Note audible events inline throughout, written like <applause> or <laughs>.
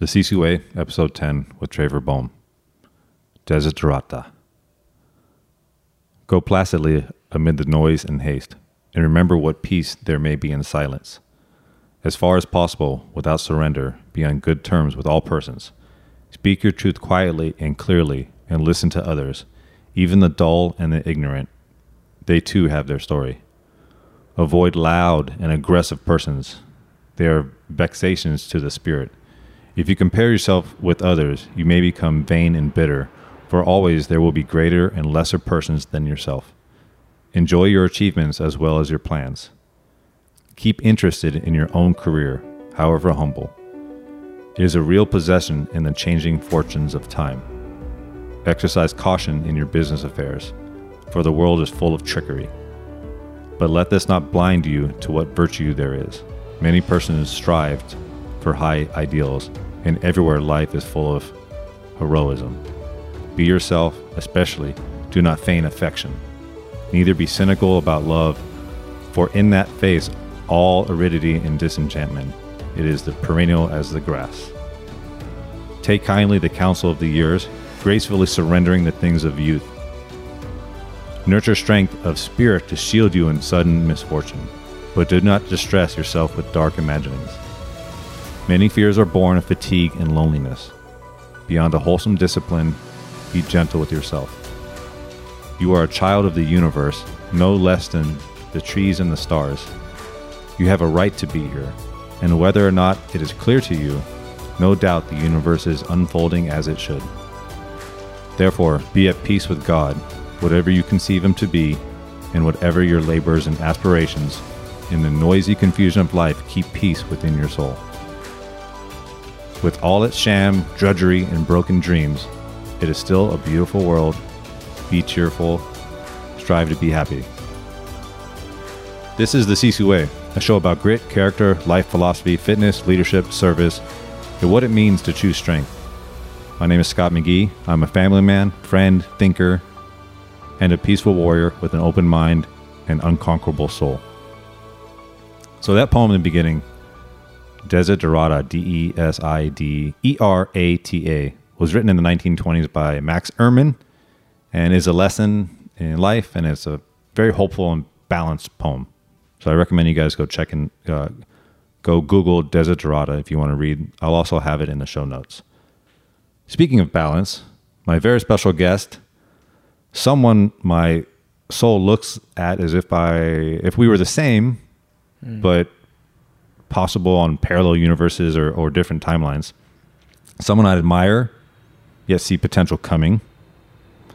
The Way, Episode 10, with Traver Boehm. Desiderata. Go placidly amid the noise and haste, and remember what peace there may be in silence. As far as possible, without surrender, be on good terms with all persons. Speak your truth quietly and clearly, and listen to others, even the dull and the ignorant. They too have their story. Avoid loud and aggressive persons. They are vexations to the spirit. If you compare yourself with others, you may become vain and bitter, for always there will be greater and lesser persons than yourself. Enjoy your achievements as well as your plans. Keep interested in your own career, however humble. It is a real possession in the changing fortunes of time. Exercise caution in your business affairs, for the world is full of trickery. But let this not blind you to what virtue there is. Many persons strive for high ideals, and everywhere life is full of heroism. Be yourself, especially, do not feign affection. Neither be cynical about love, for in that face all aridity and disenchantment. It is the perennial as the grass. Take kindly the counsel of the years, gracefully surrendering the things of youth. Nurture strength of spirit to shield you in sudden misfortune, but do not distress yourself with dark imaginings. Many fears are born of fatigue and loneliness. Beyond a wholesome discipline, be gentle with yourself. You are a child of the universe, no less than the trees and the stars. You have a right to be here, and whether or not it is clear to you, no doubt the universe is unfolding as it should. Therefore, be at peace with God, whatever you conceive Him to be, and whatever your labors and aspirations. In the noisy confusion of life, keep peace within your soul. With all its sham, drudgery, and broken dreams, it is still a beautiful world. Be cheerful, strive to be happy. This is the Sisu Way, a show about grit, character, life philosophy, fitness, leadership, service, and what it means to choose strength. My name is Scott McGee. I'm a family man, friend, thinker, and a peaceful warrior with an open mind and unconquerable soul. So that poem in the beginning, Desiderata, D E S I D E R A T A, was written in the 1920s by Max Ehrmann and is a lesson in life, and it's a very hopeful and balanced poem. So I recommend you guys go check and uh, go Google Desiderata if you want to read. I'll also have it in the show notes. Speaking of balance, my very special guest, someone my soul looks at as if I if we were the same, Hmm. but possible on parallel universes or, or different timelines. Someone I admire, yet see potential coming.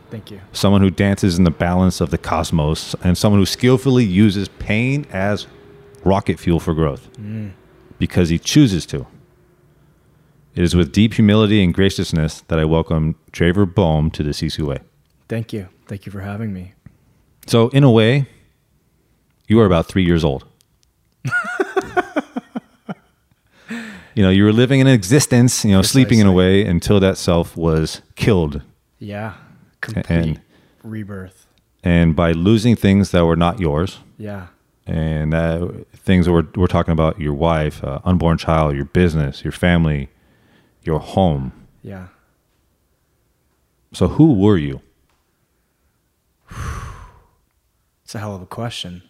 Thank you. Someone who dances in the balance of the cosmos, and someone who skillfully uses pain as rocket fuel for growth mm. because he chooses to. It is with deep humility and graciousness that I welcome Traver Boehm to the Sisu Way. Thank you. Thank you for having me. So, in a way, you are about three years old. <laughs> you know, you were living in an existence, you know, sleeping in a way until that self was killed. Yeah. Complete And- rebirth. And by losing things that were not yours, Yeah. and uh, things that we're, we're talking about your wife, uh, unborn child, your business, your family, your home. Yeah. So, who were you? It's a hell of a question.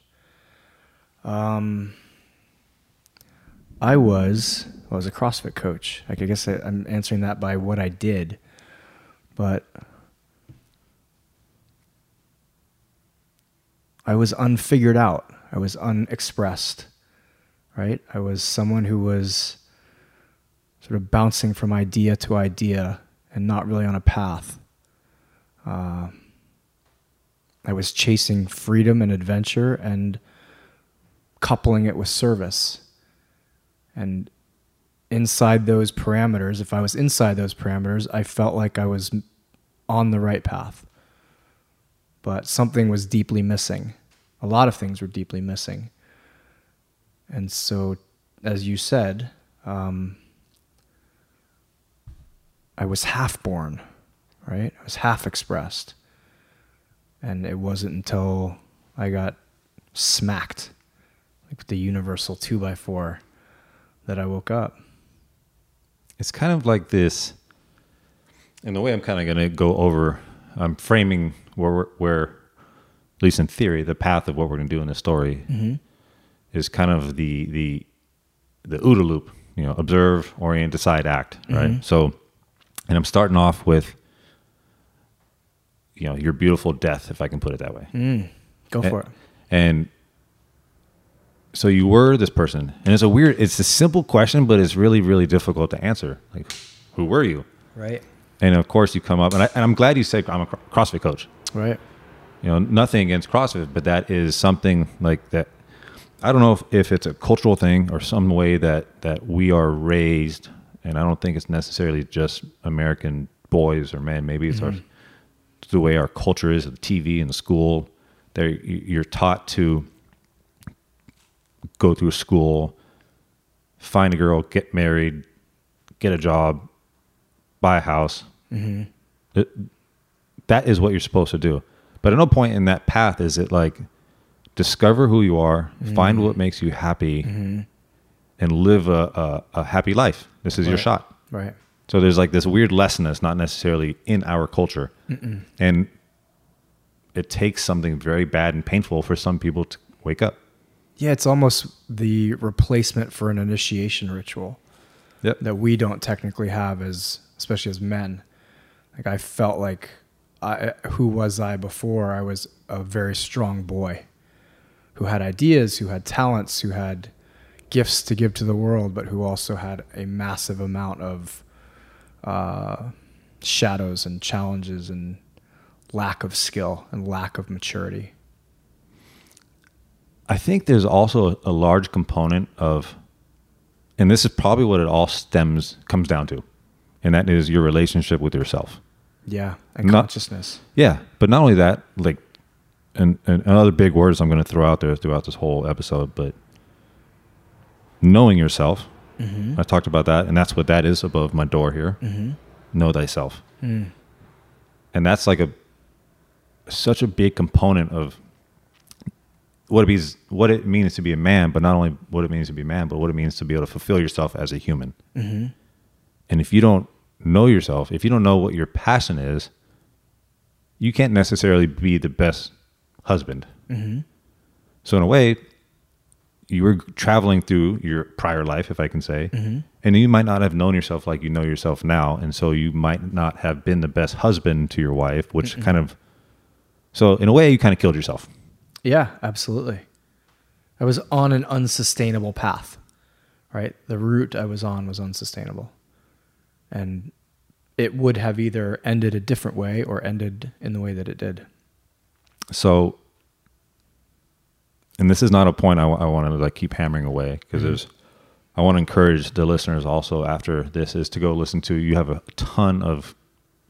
Um, I was I was a CrossFit coach. I guess I, I'm answering that by what I did, but I was unfigured out. I was unexpressed. Right. I was someone who was sort of bouncing from idea to idea and not really on a path. Uh, I was chasing freedom and adventure and coupling it with service. And inside those parameters, if I was inside those parameters, I felt like I was on the right path. But something was deeply missing. A lot of things were deeply missing. And so, as you said, um, I was half born, right? I was half expressed. And it wasn't until I got smacked, like with the universal two by four, that I woke up. It's kind of like this. And the way I'm kind of going to go over, I'm framing where we're, where, at least in theory, the path of what we're going to do in the story is kind of the the the OODA loop. You know, observe, orient, decide, act. Right. So, and I'm starting off with, you know, your beautiful death, if I can put it that way. Mm. Go for it. And so you were this person, and it's a weird, it's a simple question, but it's really, really difficult to answer. Like, who were you? Right. And of course, you come up, and, I, and I'm glad you said I'm a CrossFit coach. Right. You know, nothing against CrossFit, but that is something like that. I don't know if, if it's a cultural thing or some way that that we are raised, and I don't think it's necessarily just American boys or men. Maybe it's our it's the way our culture is, the TV and the school. There, you're taught to go through school, find a girl, get married, get a job, buy a house. Mm-hmm. It- that is what you're supposed to do. But at no point in that path is it like discover who you are, find what mm-hmm. makes you happy, mm-hmm. and live a, a, a happy life. This is your shot. Right. So there's like this weird lesson that's not necessarily in our culture, and it takes something very bad and painful for some people to wake up. Yeah, it's almost the replacement for an initiation ritual Yep. that we don't technically have as especially as men. Like I felt like I who was I before? I was a very strong boy who had ideas, who had talents, who had gifts to give to the world, but who also had a massive amount of uh, shadows and challenges and lack of skill and lack of maturity. I think there's also a large component of, and this is probably what it all stems comes down to, and that is your relationship with yourself. Yeah, and Not- consciousness. Yeah, but not only that, like, and, and another big words I'm going to throw out there throughout this whole episode, but knowing yourself. I talked about that, and that's what that is above my door here. Know thyself, Mm. and that's like a such a big component of what it means what it means to be a man, but not only what it means to be a man, but what it means to be able to fulfill yourself as a human. Mm-hmm. And if you don't know yourself, if you don't know what your passion is, you can't necessarily be the best husband. Mm-hmm. So in a way, you were traveling through your prior life, if I can say, Mm-hmm. and you might not have known yourself like you know yourself now, and so you might not have been the best husband to your wife, which kind of, so in a way, you kind of killed yourself. Yeah, absolutely. I was on an unsustainable path, right? The route I was on was unsustainable. And it would have either ended a different way or ended in the way that it did. So, and this is not a point I want to like keep hammering away because there's, I want to encourage the listeners also after this is to go listen to. You have a ton of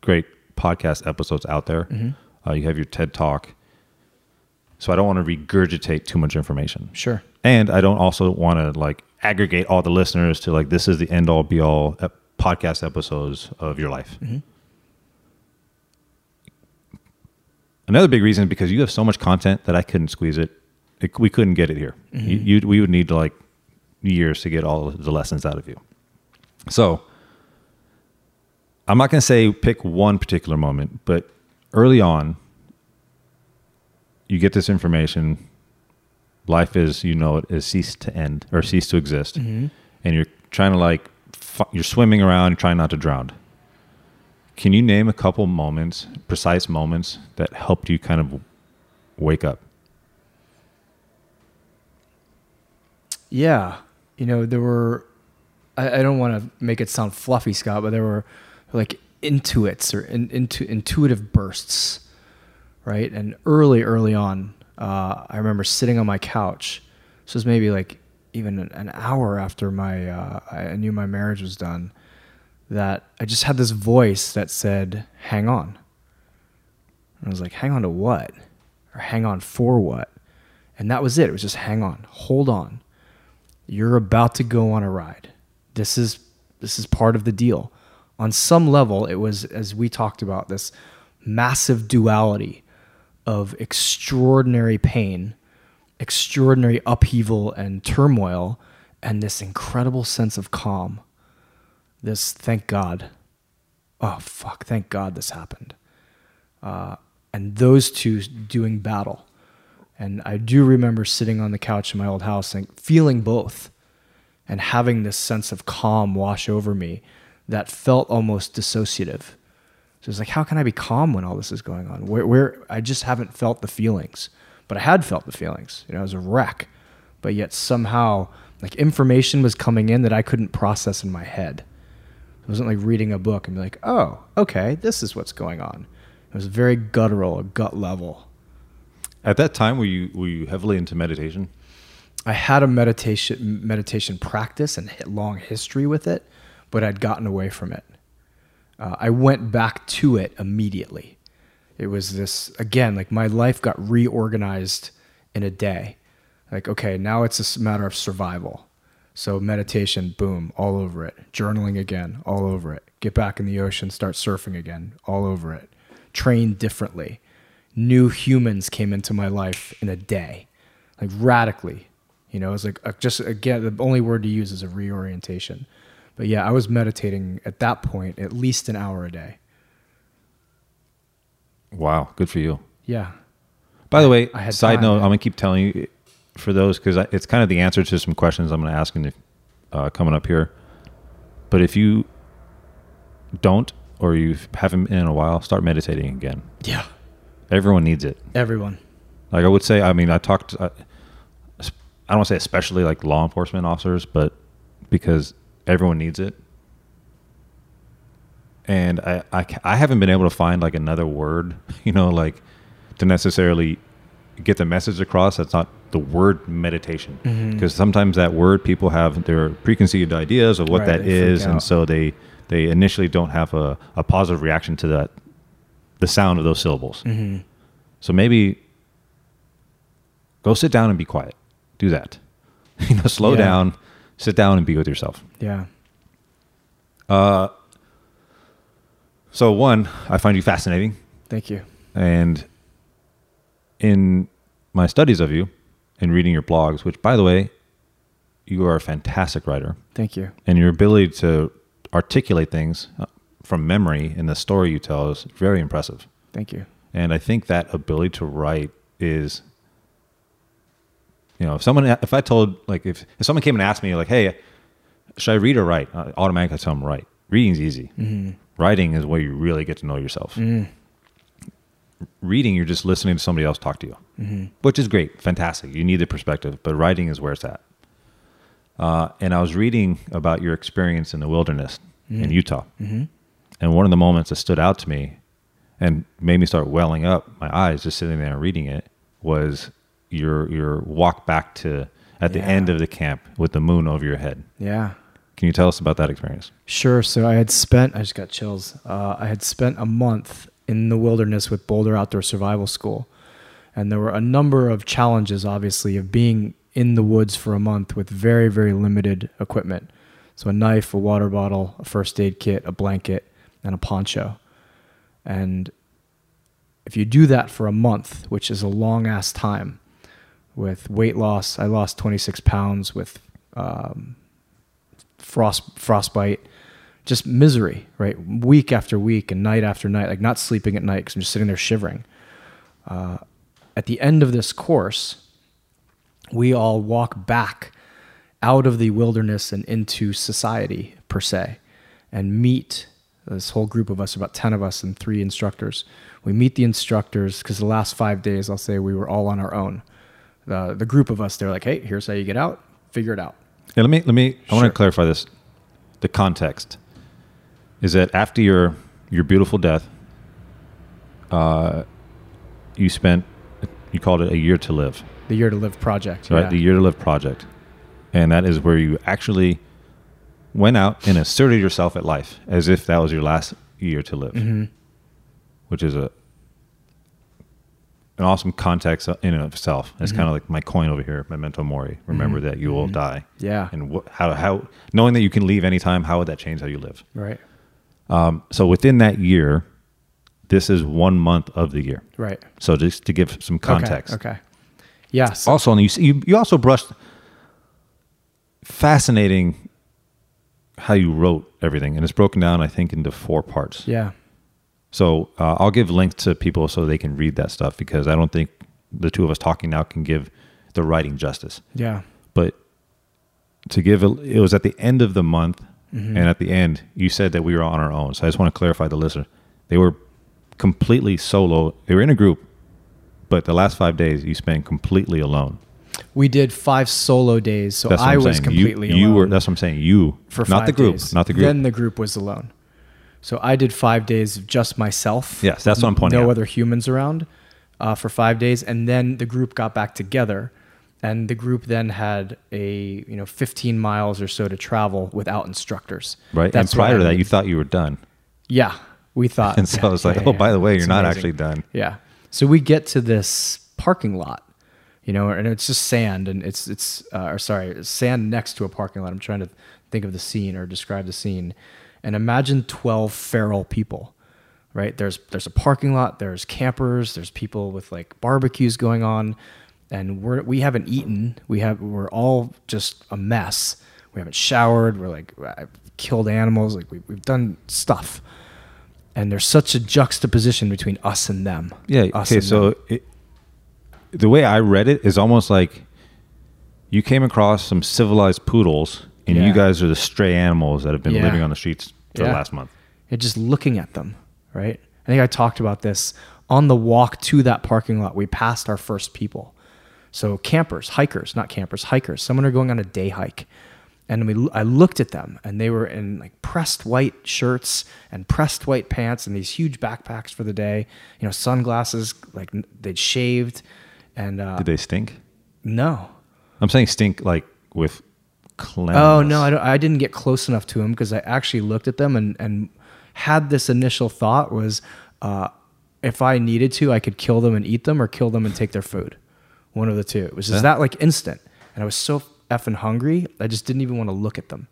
great podcast episodes out there. Uh, you have your TED Talk. So I don't want to regurgitate too much information. Sure. And I don't also want to like aggregate all the listeners to like this is the end all be all ep- podcast episodes of your life. Mm-hmm. Another big reason is because you have so much content that I couldn't squeeze it. it we couldn't get it here. Mm-hmm. You, you, we would need like years to get all the lessons out of you. So I'm not going to say pick one particular moment, but early on, you get this information. Life is, you know, it is ceased to end or ceased to exist, mm-hmm. and you're trying to like, fu- you're swimming around, trying not to drown. Can you name a couple moments, precise moments that helped you kind of wake up? Yeah. You know, there were, I, I don't want to make it sound fluffy, Scott, but there were like intuits or in, into intuitive bursts, right? And early, early on, uh, I remember sitting on my couch. This was maybe like even an, hour after my, uh, I knew my marriage was done, that I just had this voice that said, hang on. And I was like, hang on to what? Or hang on for what? And that was it. It was just hang on, hold on you're about to go on a ride. This is this is part of the deal. On some level, it was as we talked about this massive duality of extraordinary pain, extraordinary upheaval and turmoil, and this incredible sense of calm this thank God. Oh, fuck, thank God this happened. Uh, and those two doing battle. And I do remember sitting on the couch in my old house and feeling both and having this sense of calm wash over me that felt almost dissociative. So it's like, how can I be calm when all this is going on? Where, where I just haven't felt the feelings, but I had felt the feelings. You know, I was a wreck, but yet somehow, like information was coming in that I couldn't process in my head. It wasn't like reading a book and be like, oh, okay, this is what's going on. It was very guttural, a gut level. At that time, were you were you heavily into meditation? I had a meditation meditation practice and a long history with it, but I'd gotten away from it. Uh, I went back to it immediately. It was this again, like my life got reorganized in a day. Like, okay, now it's a matter of survival. So meditation, boom, all over it. Journaling again, all over it. Get back in the ocean, start surfing again, all over it. Train differently. New humans came into my life in a day, like radically. You know, it's like uh, just again, the only word to use is a reorientation. But yeah, I was meditating at that point at least an hour a day. Wow, good for you. Yeah. By the way, I had side time, note, man. I'm gonna keep telling you for those because it's kind of the answer to some questions I'm gonna ask in the, uh, coming up here. But if you don't or you haven't been in a while, start meditating again. Yeah. Everyone needs it. Everyone. Like I would say, I mean, I talked. I, I don't want to say especially like law enforcement officers, but because everyone needs it. And I, I, I haven't been able to find like another word, <laughs> you know, like to necessarily get the message across. That's not the word meditation, Mm-hmm. because sometimes that word people have their preconceived ideas of what Right, that is, and so they they initially don't have a, a positive reaction to that, the sound of those syllables. Mm-hmm. So maybe go sit down and be quiet. Do that. <laughs> you know, slow Yeah. down, sit down and be with yourself. Yeah. Uh, so one, I find you fascinating, Thank you. and in my studies of you and reading your blogs, which by the way, you are a fantastic writer, Thank you. and your ability to articulate things uh, from memory in the story you tell is very impressive. Thank you. And I think that ability to write is, you know, if someone, if I told, like, if, if someone came and asked me, like, hey, should I read or write? Automatically, I automatically tell them write. Reading's easy. Mm-hmm. Writing is where you really get to know yourself. Mm. Reading, you're just listening to somebody else talk to you, Mm-hmm. which is great, fantastic. You need the perspective, but writing is where it's at. Uh, and I was reading about your experience in the wilderness in Utah. Mm-hmm. And one of the moments that stood out to me and made me start welling up my eyes just sitting there and reading it was your your walk back to at the Yeah. end of the camp with the moon over your head. Yeah. Can you tell us about that experience? Sure. So I had spent, I just got chills. Uh, I had spent a month in the wilderness with Boulder Outdoor Survival School. And there were a number of challenges, obviously, of being in the woods for a month with very, very limited equipment. So a knife, a water bottle, a first aid kit, a blanket, and a poncho. And if you do that for a month, which is a long ass time, with weight loss, I lost 26 pounds with um, frost frostbite, just misery, right? Week after week and night after night, like not sleeping at night because I'm just sitting there shivering. Uh, at the end of this course, we all walk back out of the wilderness and into society per se, and meet this whole group of us, about ten of us and three instructors. We meet the instructors because the last five days, I'll say, we were all on our own. The the group of us, they're like, "Hey, here's how you get out. Figure it out." Yeah, let me let me I want to clarify this. The context is that after your your beautiful death, uh, you spent you called it a year to live. The Year to Live project, right? yeah. The Year to Live project. And that is where you actually went out and asserted yourself at life as if that was your last year to live, Mhm. which is a an awesome context in and of itself. It's Mm-hmm. kind of like my coin over here, memento mori. Remember that you will die. Yeah. And wh- how how knowing that you can leave anytime, how would that change how you live? Right. Um, so within that year, this is one month of the year. Right. So just to give some context. Okay. okay. Yes. Also, and you, you you also brushed fascinating how you wrote everything, and it's broken down, I think, into four parts. Yeah. So uh, I'll give links to people so they can read that stuff because I don't think the two of us talking now can give the writing justice. Yeah. But to give a, it was at the end of the month, Mm-hmm. and at the end you said that we were on our own. So I just want to clarify the listener. They were completely solo. They were in a group, but the last five days you spent completely alone. We did five solo days, so I was saying. completely you, you alone were. That's what I'm saying. You for not five the group, days. not the group. Then the group was alone. So I did five days of just myself. Yes, that's what I'm pointing No out. other humans around uh, for five days, and then the group got back together, and the group then had a you know 15 miles or so to travel without instructors. right. That's and prior to that, mean. you thought you were done, Yeah, we thought. <laughs> and so I was like, Yeah, "Oh, yeah, by the way, you're not amazing. actually done." Yeah. So we get to this parking lot, you know, and it's just sand, and it's it's uh, or sorry, sand next to a parking lot. I'm trying to think of the scene or describe the scene, and imagine 12 feral people, right? There's there's a parking lot, there's campers, there's people with like barbecues going on, and we're we haven't eaten. We have we're all just a mess. We haven't showered. We're like I've killed animals. Like we, we've done stuff and there's such a juxtaposition between us and them. Yeah. Us Okay. So it, the way I read it is almost like you came across some civilized poodles, and Yeah. you guys are the stray animals that have been Yeah. living on the streets for the last month. and just looking at them, right? I think I talked about this on the walk to that parking lot. We passed our first people, so campers, hikers, not campers, hikers. Someone are going on a day hike, and we I looked at them, and they were in like pressed white shirts and pressed white pants and these huge backpacks for the day. You know, sunglasses, like they'd shaved, and uh, Did they stink? no, I'm saying stink like with Oh no, I, don't, I didn't get close enough to him because I actually looked at them and and had this initial thought was, uh, if I needed to, I could kill them and eat them, or kill them and take their food, one of the two. It was just Yeah. that like instant, and I was so effing hungry, I just didn't even want to look at them.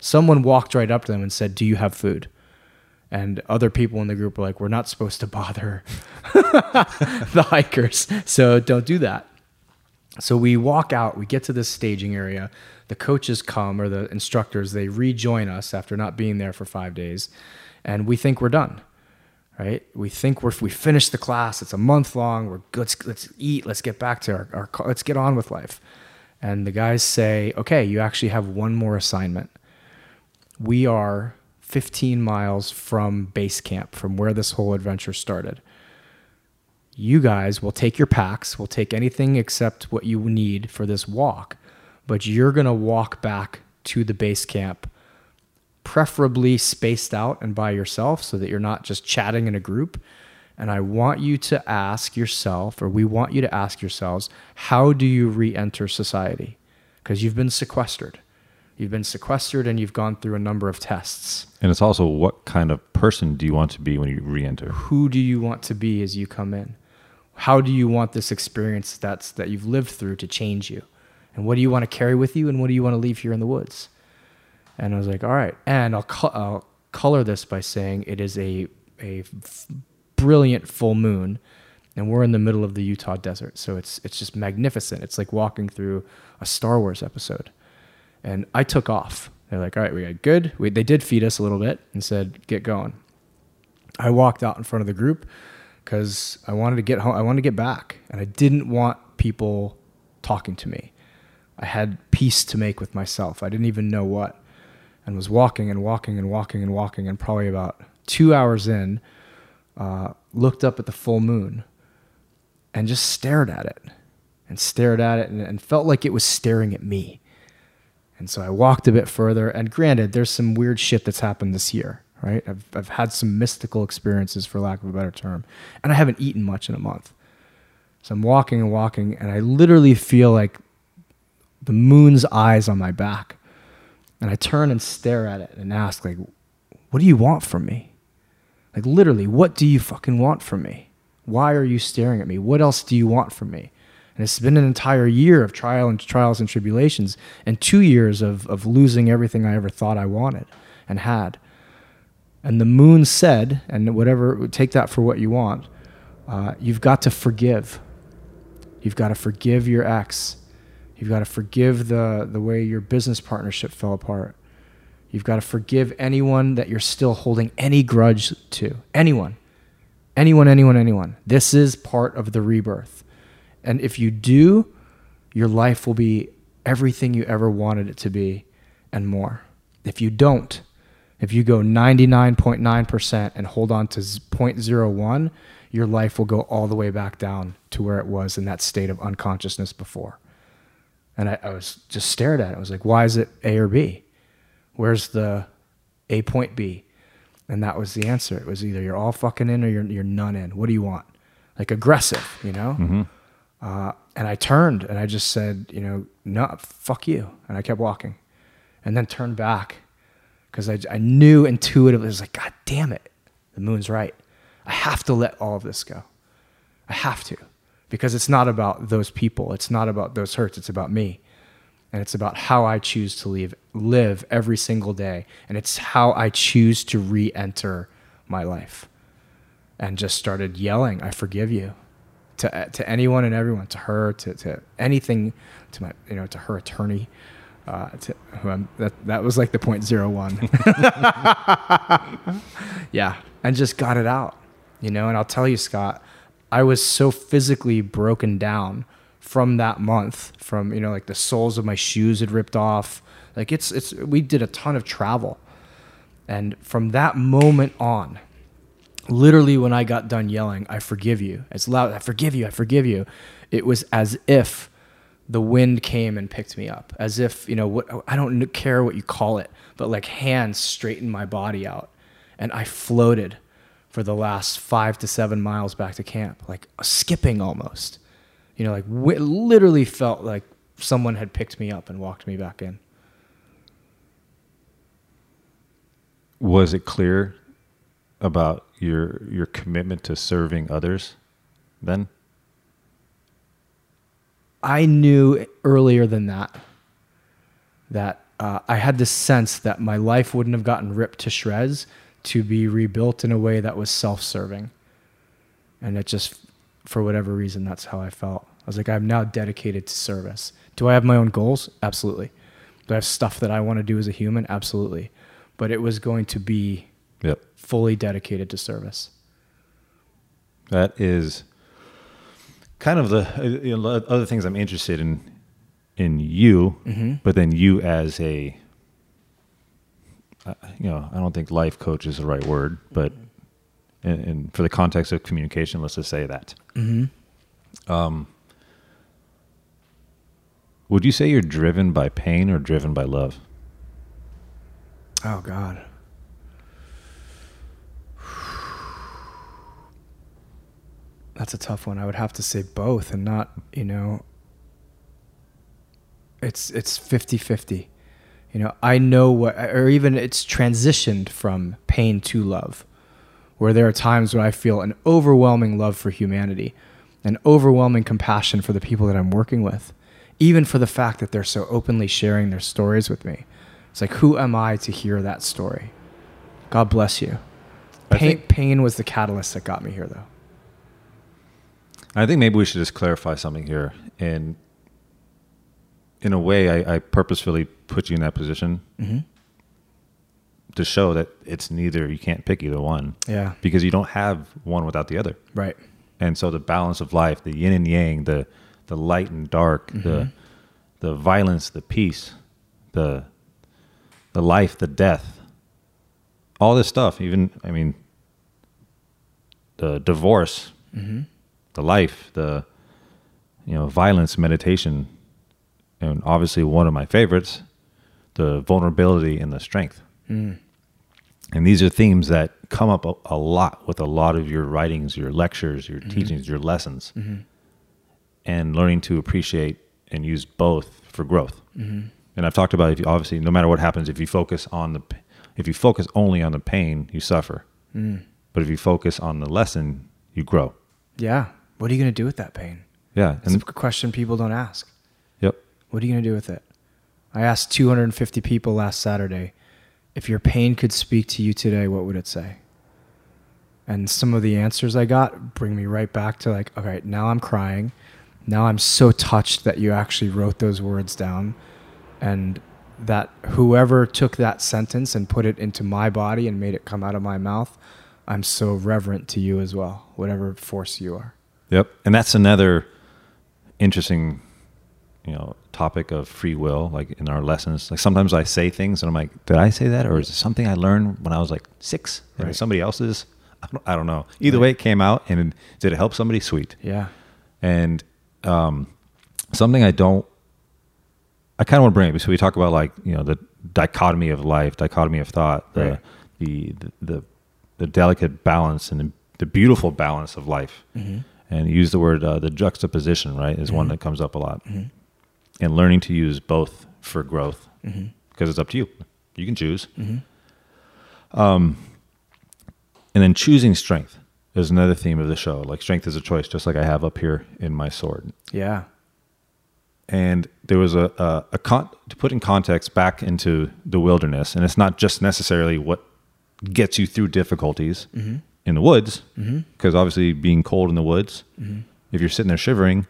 Someone walked right up to them and said, "Do you have food?" And other people in the group were like, "We're not supposed to bother <laughs> the hikers, so don't do that." So we walk out, we get to this staging area. The coaches come, or the instructors, they rejoin us after not being there for five days. And we think we're done, right? We think we're, we finished the class. It's a month long. We're let's, let's eat. Let's get back to our, our, let's get on with life. And the guys say, okay, you actually have one more assignment. We are 15 miles from base camp, from where this whole adventure started you guys will take your packs, will take anything except what you need for this walk, but you're going to walk back to the base camp, preferably spaced out and by yourself so that you're not just chatting in a group. And I want you to ask yourself, or we want you to ask yourselves, how do you re enter society? Because you've been sequestered. You've been sequestered and you've gone through a number of tests. And it's also what kind of person do you want to be when you re-enter? who do you want to be as you come in? How do you want this experience that's that you've lived through to change you? And what do you want to carry with you and what do you want to leave here in the woods? And I was like, all right. And I'll, co- I'll color this by saying it is a, a f- brilliant full moon and we're in the middle of the Utah desert. So it's, it's just magnificent. It's like walking through a Star Wars episode. And I took off. They're like, all right, we got good. We, they did feed us a little bit and said, get going. I walked out in front of the group because I wanted to get home. I wanted to get back, and I didn't want people talking to me. I had peace to make with myself. I didn't even know what, and was walking and walking and walking and walking, and probably about two hours in, uh, looked up at the full moon, and just stared at it, and stared at it, and, and felt like it was staring at me. And so I walked a bit further. And granted, there's some weird shit that's happened this year, right? I've, I've had some mystical experiences, for lack of a better term. And I haven't eaten much in a month. So I'm walking and walking, and I literally feel like the moon's eyes on my back. And I turn and stare at it and ask, like, what do you want from me? Like, literally, what do you fucking want from me? Why are you staring at me? What else do you want from me? And it's been an entire year of trial and trials and tribulations, and two years of, of losing everything I ever thought I wanted and had. And the moon said, and whatever, take that for what you want, uh, you've got to forgive. You've got to forgive your ex. You've got to forgive the, the way your business partnership fell apart. You've got to forgive anyone that you're still holding any grudge to. Anyone. Anyone, anyone, anyone. This is part of the rebirth. And if you do, your life will be everything you ever wanted it to be and more. If you don't, if you go 99.9% and hold on to 0.01, your life will go all the way back down to where it was in that state of unconsciousness before. And I, I was just stared at it. I was like, why is it A or B? Where's the A point B? And that was the answer. It was either you're all fucking in or you're, you're none in. What do you want? Like aggressive, you know? Mm-hmm. Uh, and I turned and I just said, you know, no, fuck you. And I kept walking and then turned back because I, I knew intuitively, I was like, God damn it, the moon's right. I have to let all of this go. I have to because it's not about those people. It's not about those hurts. It's about me. And it's about how I choose to live every single day. And it's how I choose to re enter my life. And just started yelling, I forgive you to, to anyone and everyone, to her, to, to anything, to my, you know, to her attorney, uh, to that, that was like the point zero one. <laughs> yeah. And just got it out, you know, and I'll tell you, Scott, I was so physically broken down from that month from, you know, like the soles of my shoes had ripped off. Like it's, it's, we did a ton of travel. And from that moment on, literally when I got done yelling, I forgive you, as loud, I forgive you, I forgive you, it was as if the wind came and picked me up, as if, you know, what, I don't care what you call it, but like hands straightened my body out. And I floated for the last five to seven miles back to camp, like skipping almost. You know, like w- literally felt like someone had picked me up and walked me back in. Was it clear about your your commitment to serving others then? I knew earlier than that that uh, I had this sense that my life wouldn't have gotten ripped to shreds to be rebuilt in a way that was self-serving, and it just, for whatever reason, that's how I felt. I was like, I'm now dedicated to service. Do I have my own goals? Absolutely. Do I have stuff that I want to do as a human? Absolutely. But it was going to be Yep. fully dedicated to service. That is kind of the you know, other things I'm interested in in you, Mm-hmm. but then you as a you know I don't think life coach is the right word, but and, and for the context of communication, let's just say that. Mm-hmm. Um, would you say you're driven by pain or driven by love? Oh God. That's a tough one. I would have to say both and not, you know, it's it's 50-50. You know, I know what or even it's transitioned from pain to love. Where there are times when I feel an overwhelming love for humanity, an overwhelming compassion for the people that I'm working with, even for the fact that they're so openly sharing their stories with me. It's like, who am I to hear that story? God bless you. Pain, think- pain was the catalyst that got me here, though. I think maybe we should just clarify something here. And in a way, I, I purposefully put you in that position Mm-hmm. to show that it's neither, you can't pick either one Yeah, because you don't have one without the other. right. And so the balance of life, the yin and yang, the, the light and dark, the, Mhm. the violence, the peace, the, the life, the death, all this stuff, even, I mean, the divorce, Mm-hmm. the life, the you know violence, meditation, and obviously one of my favorites, the vulnerability and the strength. Mm. And these are themes that come up a, a lot with a lot of your writings, your lectures, your teachings, your lessons, Mm-hmm. and learning to appreciate and use both for growth. Mm-hmm. And I've talked about if you, obviously no matter what happens, if you focus on the if you focus only on the pain, you suffer. Mm. But if you focus on the lesson, you grow. Yeah. What are you going to do with that pain? Yeah. It's And, a question people don't ask. What are you going to do with it? I asked 250 people last Saturday if your pain could speak to you today, what would it say? And some of the answers I got bring me right back to like, okay, now I'm crying. Now I'm so touched that you actually wrote those words down. And that whoever took that sentence and put it into my body and made it come out of my mouth, I'm so reverent to you as well, whatever force you are. Yep. And that's another interesting, you know, topic of free will, like in our lessons. Like sometimes I say things and I'm like, did I say that? Or is it something I learned when I was like six? And somebody else's? <laughs> I don't, I don't know. Either Right. way, it came out and did it help somebody? Sweet. Yeah. And um, something I don't, I kind of want to bring up. So we talk about like you know the dichotomy of life, dichotomy of thought, the Right. the, the the the delicate balance and the, the beautiful balance of life. Mm-hmm. And use the word uh, the juxtaposition, right? Is one Mhm. that comes up a lot. Mhm. And learning to use both for growth Mm-hmm. because it's up to you. You can choose. Mm-hmm. Um, and then choosing strength is another theme of the show. Like strength is a choice, just like I have up here in my sword Yeah. and there was a, a, a con- to put in context back into the wilderness and it's not just necessarily what gets you through difficulties Mm-hmm. in the woods Mm-hmm. because obviously being cold in the woods Mm-hmm. if you're sitting there shivering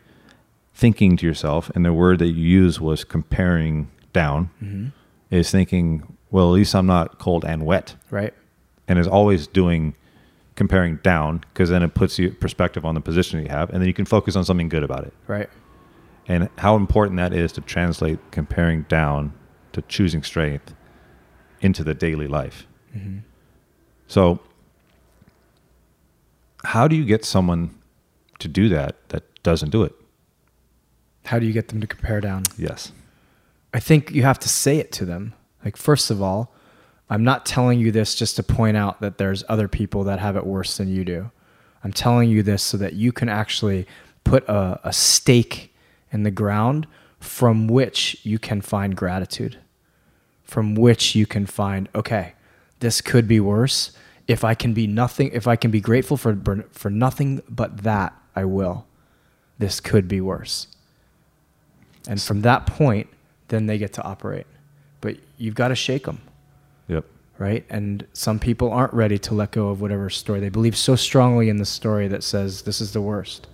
thinking to yourself and the word that you used was comparing down Mm-hmm. is thinking well at least i'm not cold and wet Right. and is always doing comparing down because then it puts you perspective on the position you have and then you can focus on something good about it Right. and how important that is to translate comparing down to choosing strength into the daily life. Mm-hmm. So, how do you get someone to do that that doesn't do it? How do you get them to compare down? Yes. I think you have to say it to them. Like, first of all, I'm not telling you this just to point out that there's other people that have it worse than you do. I'm telling you this so that you can actually put a, a stake in the ground from which you can find gratitude, from which you can find, okay, this could be worse. If I can be nothing, if I can be grateful for, for nothing but that, I will. This could be worse. And from that point, then they get to operate. But you've got to shake them, Yep. right? And some people aren't ready to let go of whatever story. They believe so strongly in the story that says this is the worst.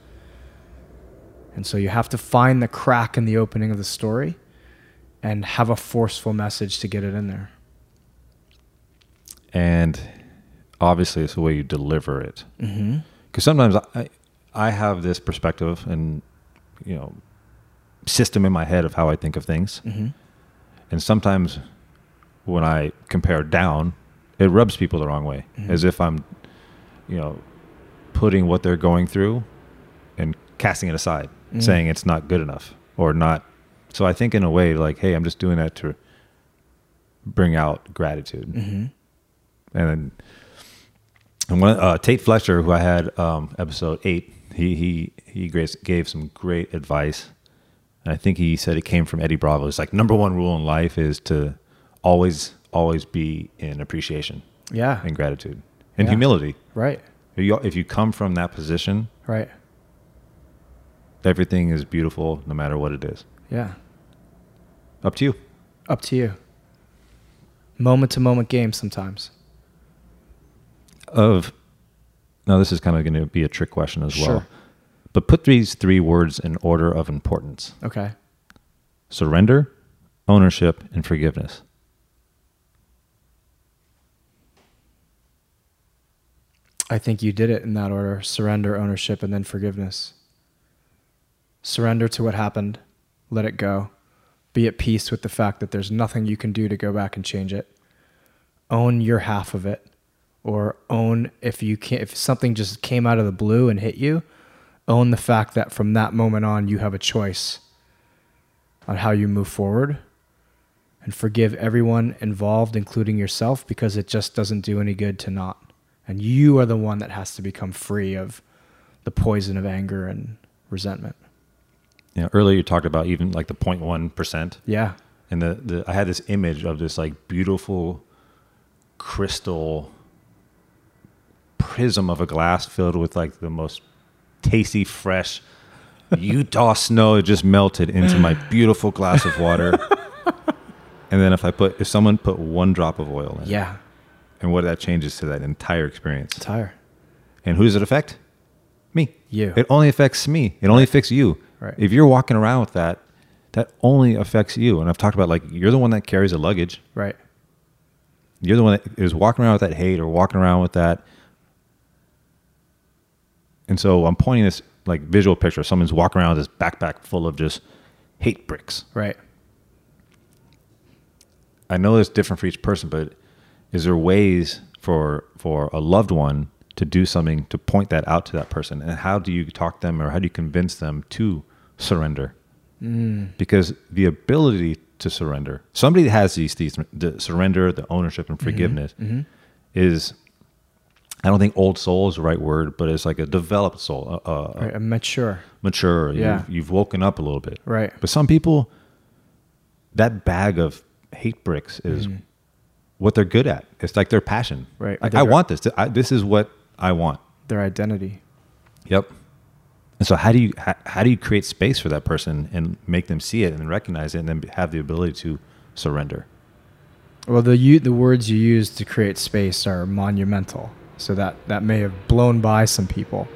And so you have to find the crack in the opening of the story and have a forceful message to get it in there. And obviously, it's the way you deliver it. Mm-hmm. Because sometimes I, I have this perspective and, you know, system in my head of how I think of things. Mm-hmm. And sometimes when I compare down, it rubs people the wrong way, Mhm. as if I'm, you know, putting what they're going through and casting it aside, Mm. saying it's not good enough or not. So I think in a way, like, hey, I'm just doing that to bring out gratitude. Mm-hmm. And then, and one, uh, Tait Fletcher, who I had um, episode eight, he he he gave some great advice. And I think he said it came from Eddie Bravo. It's like number one rule in life is to always always be in appreciation Yeah. and gratitude and Yeah. humility. Right. If you, if you come from that position, Right. everything is beautiful no matter what it is. Yeah. Up to you. Up to you. Moment to moment game sometimes. Of now, this is kind of going to be a trick question as well. But put these three words in order of importance. Okay. surrender, ownership, and forgiveness. I think you did it in that order surrender, ownership, and then forgiveness. Surrender to what happened, let it go. Be at peace with the fact that there's nothing you can do to go back and change it. Own your half of it, or own if you can't, if something just came out of the blue and hit you, own the fact that from that moment on you have a choice on how you move forward and forgive everyone involved, including yourself, because it just doesn't do any good to not. And you are the one that has to become free of the poison of anger and resentment. You know, earlier you talked about even like the 0.1 percent, Yeah. and the, the I had this image of this like beautiful crystal prism of a glass filled with like the most tasty, fresh Utah snow. It just melted into my beautiful glass of water. and then if I put if someone put one drop of oil in, Yeah. and what that changes to that entire experience. Tire. And who does it affect? Me. You. It only affects me. It only affects you. Right. If you're walking around with that, that only affects you. And I've talked about like you're the one that carries the luggage. Right. You're the one that is walking around with that hate or walking around with that. And so I'm pointing this like visual picture. Someone's walking around with this backpack full of just hate bricks. Right. I know it's different for each person, but is there ways for for a loved one to do something to point that out to that person? And how do you talk them or how do you convince them to surrender? Mm. Because the ability to surrender, somebody that has these these the surrender, the ownership and forgiveness Mhm. is I don't think old soul is the right word, but it's like a developed soul, uh, uh, Right. I'm mature. mature. Yeah. You've, you've woken up a little bit. Right. But some people, that bag of hate bricks is Mhm. what they're good at. It's like their passion. Right. Like, They're- I want this. I, this is what I want. Their identity. Yep. And so, how do you how, how do you create space for that person and make them see it and recognize it, and then have the ability to surrender? Well, the you, the words you use to create space are monumental. So that that may have blown by some people,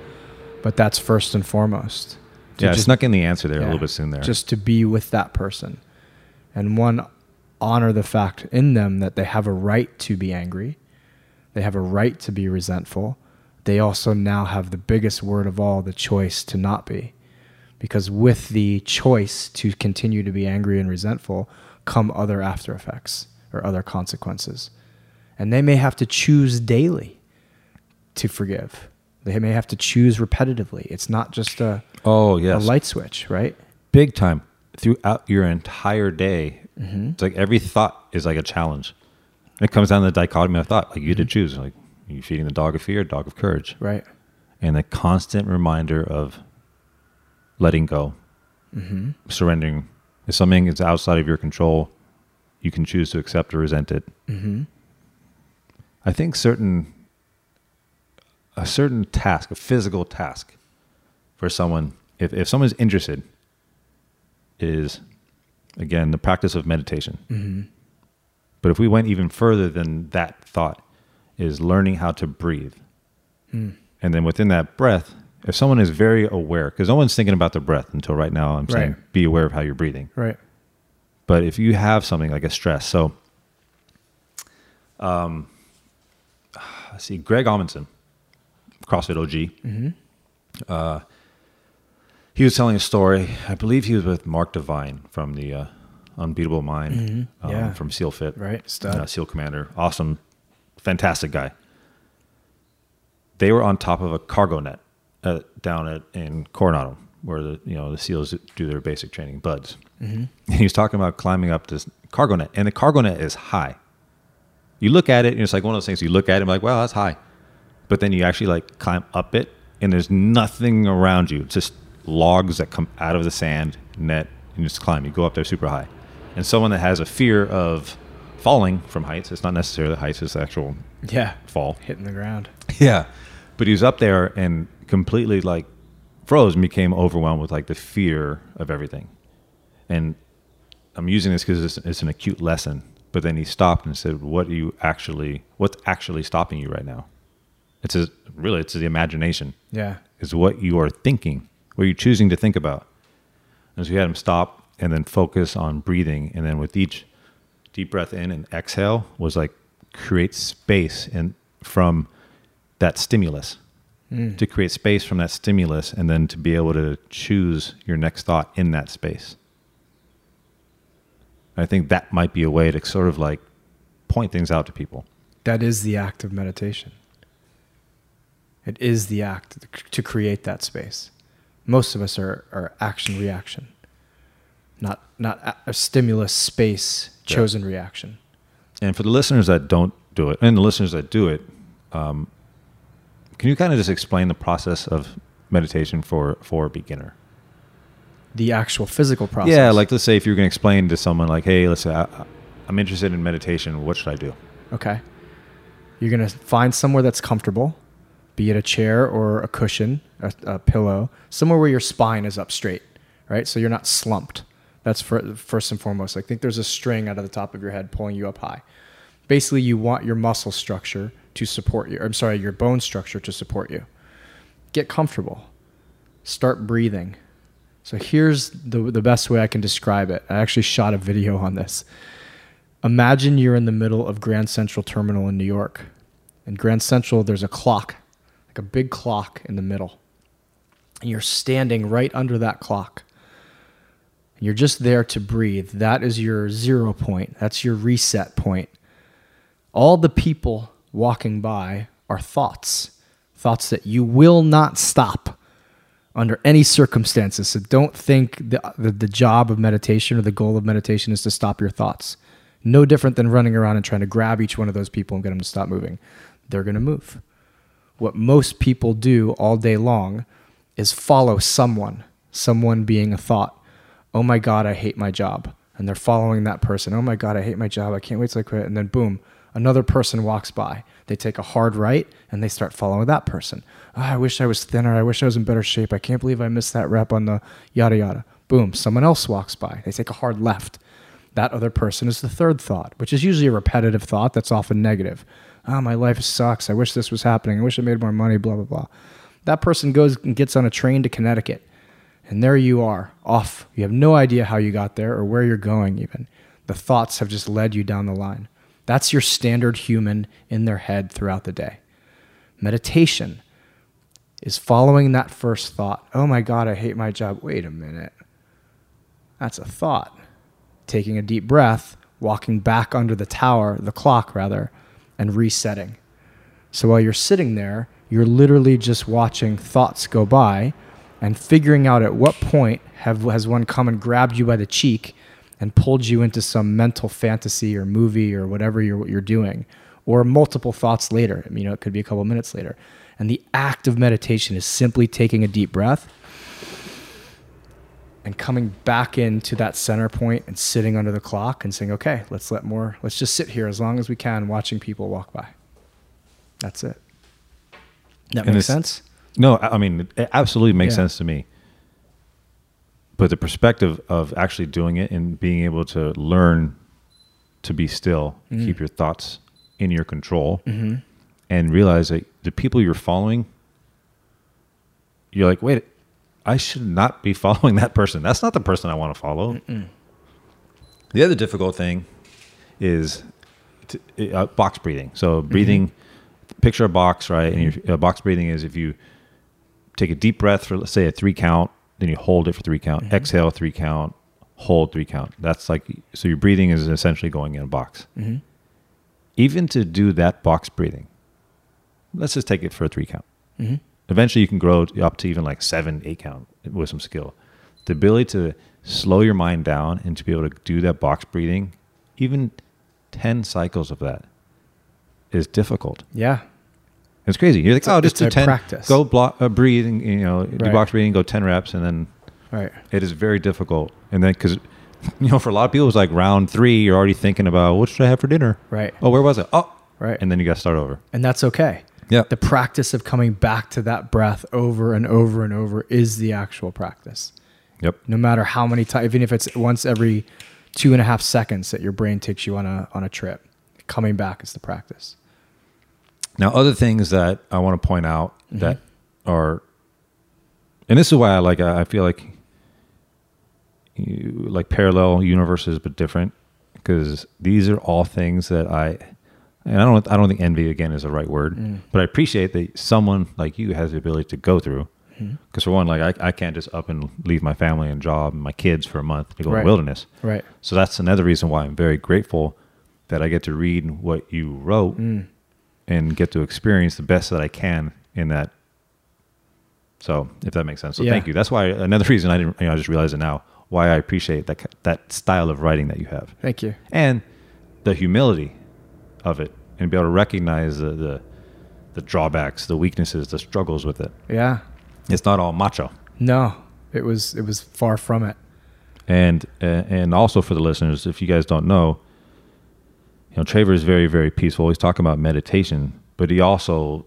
but that's first and foremost. Yeah, I snuck in the answer there a little bit soon there. Just to be with that person, and one honor the fact in them that they have a right to be angry, they have a right to be resentful. They also now have the biggest word of all, the choice to not be. Because with the choice to continue to be angry and resentful come other after effects or other consequences. And they may have to choose daily to forgive. They may have to choose repetitively. It's not just a, oh yes. a light switch, right? big time throughout your entire day. Mm-hmm. It's like every thought is like a challenge. It comes down to the dichotomy of thought. Like you Mm-hmm. to choose. Like you feeding the dog of fear, dog of courage, Right. and the constant reminder of letting go, Mm-hmm. surrendering. If something is outside of your control, you can choose to accept or resent it. Mm-hmm. I think certain a certain task, a physical task for someone, if, if someone's interested, is again the practice of meditation. Mm-hmm. But if we went even further than that thought, is learning how to breathe. Mm. And then within that breath, if someone is very aware, because no one's thinking about the breath until right now, I'm saying Right. be aware of how you're breathing. Right. But if you have something like a stress, so um, see, Greg Amundson, CrossFit OG, Mm-hmm. he was telling a story. I believe he was with Mark Divine from the uh, Unbeatable Mind, Mhm. um, Yeah. from SEAL Fit, Right. Stud. uh, SEAL Commander, awesome, fantastic guy. They were on top of a cargo net uh, down at in Coronado, where the you know the SEALs do their basic training, BUD/S. Mm-hmm. And he was talking about climbing up this cargo net, and the cargo net is high. You look at it, and it's like one of those things. You look at it, and like, wow, that's high, but then you actually like climb up it, and there's nothing around you. It's just logs that come out of the sand net, and you just climb. You go up there super high, and someone that has a fear of falling from heights. It's not necessarily the heights; it's the actual Yeah. fall. Hitting the ground. Yeah. But he was up there and completely like froze and became overwhelmed with like the fear of everything. And I'm using this because it's, it's an acute lesson. But then he stopped and said, "What are you actually? What's actually stopping you right now? It's a, really it's the imagination. Yeah. Is what you are thinking, what you're choosing to think about." And so we had him stop and then focus on breathing, and then with each deep breath in and exhale was like create space and from that stimulus Mm. to create space from that stimulus and then to be able to choose your next thought in that space. I think that might be a way to sort of like point things out to people. That is the act of meditation. It is the act to create that space. Most of us are, are action reaction, not not a, stimulus space Yeah. chosen reaction. And for the listeners that don't do it, and the listeners that do it, um, can you kind of just explain the process of meditation for for a beginner? The actual physical process. Yeah, like let's say if you're going to explain to someone like, "Hey, let's say I, I'm interested in meditation. What should I do?" Okay. You're going to find somewhere that's comfortable, be it a chair or a cushion, a, a pillow, somewhere where your spine is up straight, right? So you're not slumped. That's for, first and foremost. I think there's a string out of the top of your head pulling you up high. Basically, you want your muscle structure to support you. I'm sorry, your bone structure to support you. Get comfortable. Start breathing. So here's the the best way I can describe it. I actually shot a video on this. Imagine you're in the middle of Grand Central Terminal in New York. In Grand Central, there's a clock, like a big clock in the middle. And you're standing right under that clock. And you're just there to breathe. That is your zero point. That's your reset point. All the people walking by are thoughts, thoughts that you will not stop under any circumstances. So don't think the, the, the job of meditation or the goal of meditation is to stop your thoughts. No different than running around and trying to grab each one of those people and get them to stop moving. They're going to move. What most people do all day long is follow someone, someone being a thought. Oh my God, I hate my job. And they're following that person. Oh my God, I hate my job. I can't wait till I quit. And then boom, another person walks by. They take a hard right and they start following that person. Oh, I wish I was thinner. I wish I was in better shape. I can't believe I missed that rep on the yada yada. Boom, someone else walks by. They take a hard left. That other person is the third thought, which is usually a repetitive thought that's often negative. Oh, my life sucks. I wish this was happening. I wish I made more money, blah, blah, blah. That person goes and gets on a train to Connecticut. And there you are, off. You have no idea how you got there or where you're going, even. The thoughts have just led you down the line. That's your standard human in their head throughout the day. Meditation is following that first thought. Oh my God, I hate my job. Wait a minute. That's a thought. Taking a deep breath, walking back under the tower, the clock rather, and resetting. So while you're sitting there, you're literally just watching thoughts go by and figuring out at what point have, has one come and grabbed you by the cheek and pulled you into some mental fantasy or movie or whatever you're, you're doing, or multiple thoughts later. You know, it could be a couple minutes later. And the act of meditation is simply taking a deep breath and coming back into that center point and sitting under the clock and saying, okay, let's let more, let's just sit here as long as we can watching people walk by. That's it. That And makes sense? No, I mean, it absolutely makes Yeah. sense to me. But the perspective of actually doing it and being able to learn to be still, Mm-hmm. keep your thoughts in your control, and realize that the people you're following, you're like, wait, I should not be <laughs> following that person. That's not the person I want to follow. The other difficult thing is to, uh, box breathing. So breathing, picture a box, right? And your, uh, box breathing is if you take a deep breath for let's say a three count, then you hold it for three count, exhale three count, hold three count. That's like so your breathing is essentially going in a box. Even to do that box breathing, let's just take it for a three count. Eventually, you can grow up to even like seven, eight count with some skill. The ability to slow your mind down and to be able to do that box breathing, even ten cycles of that, is difficult. Yeah. It's crazy. You're like, It's oh, just do ten. practice. Go block, uh, breathe, and you know, do box breathing. Go ten reps, and then Right. it is very difficult. And then because you know, for a lot of people, it's like round three. You're already thinking about what should I have for dinner. Right. Oh, where was it? Oh, Right. And then you got to start over. And that's okay. Yeah. The practice of coming back to that breath over and over and over is the actual practice. Yep. No matter how many times, even if it's once every two and a half seconds that your brain takes you on a on a trip, coming back is the practice. Now, other things that I want to point out Mm-hmm. that are, and this is why I like. I I feel like you, like parallel universes, but different, because these are all things that I, and I don't. I don't think envy again is the right word, Mm. but I appreciate that someone like you has the ability to go through. Mm-hmm. Because for one, like I, I can't just up and leave my family and job and my kids for a month to go to Right. the wilderness. Right. So that's another reason why I'm very grateful that I get to read what you wrote Mm. and get to experience the best that I can in that. So if that makes sense. So Yeah. thank you. That's why another reason I didn't, you know, I just realized it now why I appreciate that, that style of writing that you have Thank you. and the humility of it and be able to recognize the, the, the drawbacks, the weaknesses, the struggles with it. Yeah. It's not all macho. No, it was it was far from it. And and also for the listeners, if you guys don't know, you know, Traver is very very peaceful. He's talking about meditation, but he also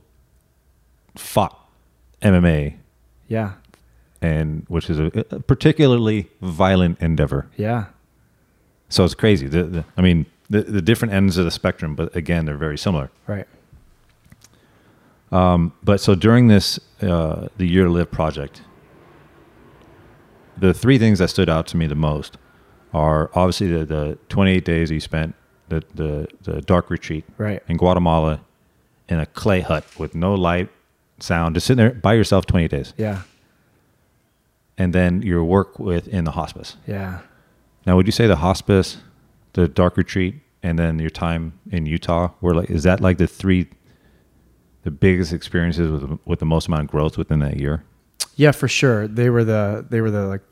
fought MMA, Yeah. and which is a, a particularly violent endeavor. Yeah. So it's crazy. The, the, I mean, the, the different ends of the spectrum, but again, they're very similar. Right. But so during this, uh, the Year to Live project, the three things that stood out to me the most are obviously the, the 28 days you spent the, the the dark retreat Right. in Guatemala in a clay hut with no light, sound, just sitting there by yourself 28 days, Yeah. and then your work with in the hospice. Yeah. Now, would you say the hospice, the dark retreat, and then your time in Utah were like is that like the three the biggest experiences with with the most amount of growth within that year? Yeah, for sure. They were the they were the like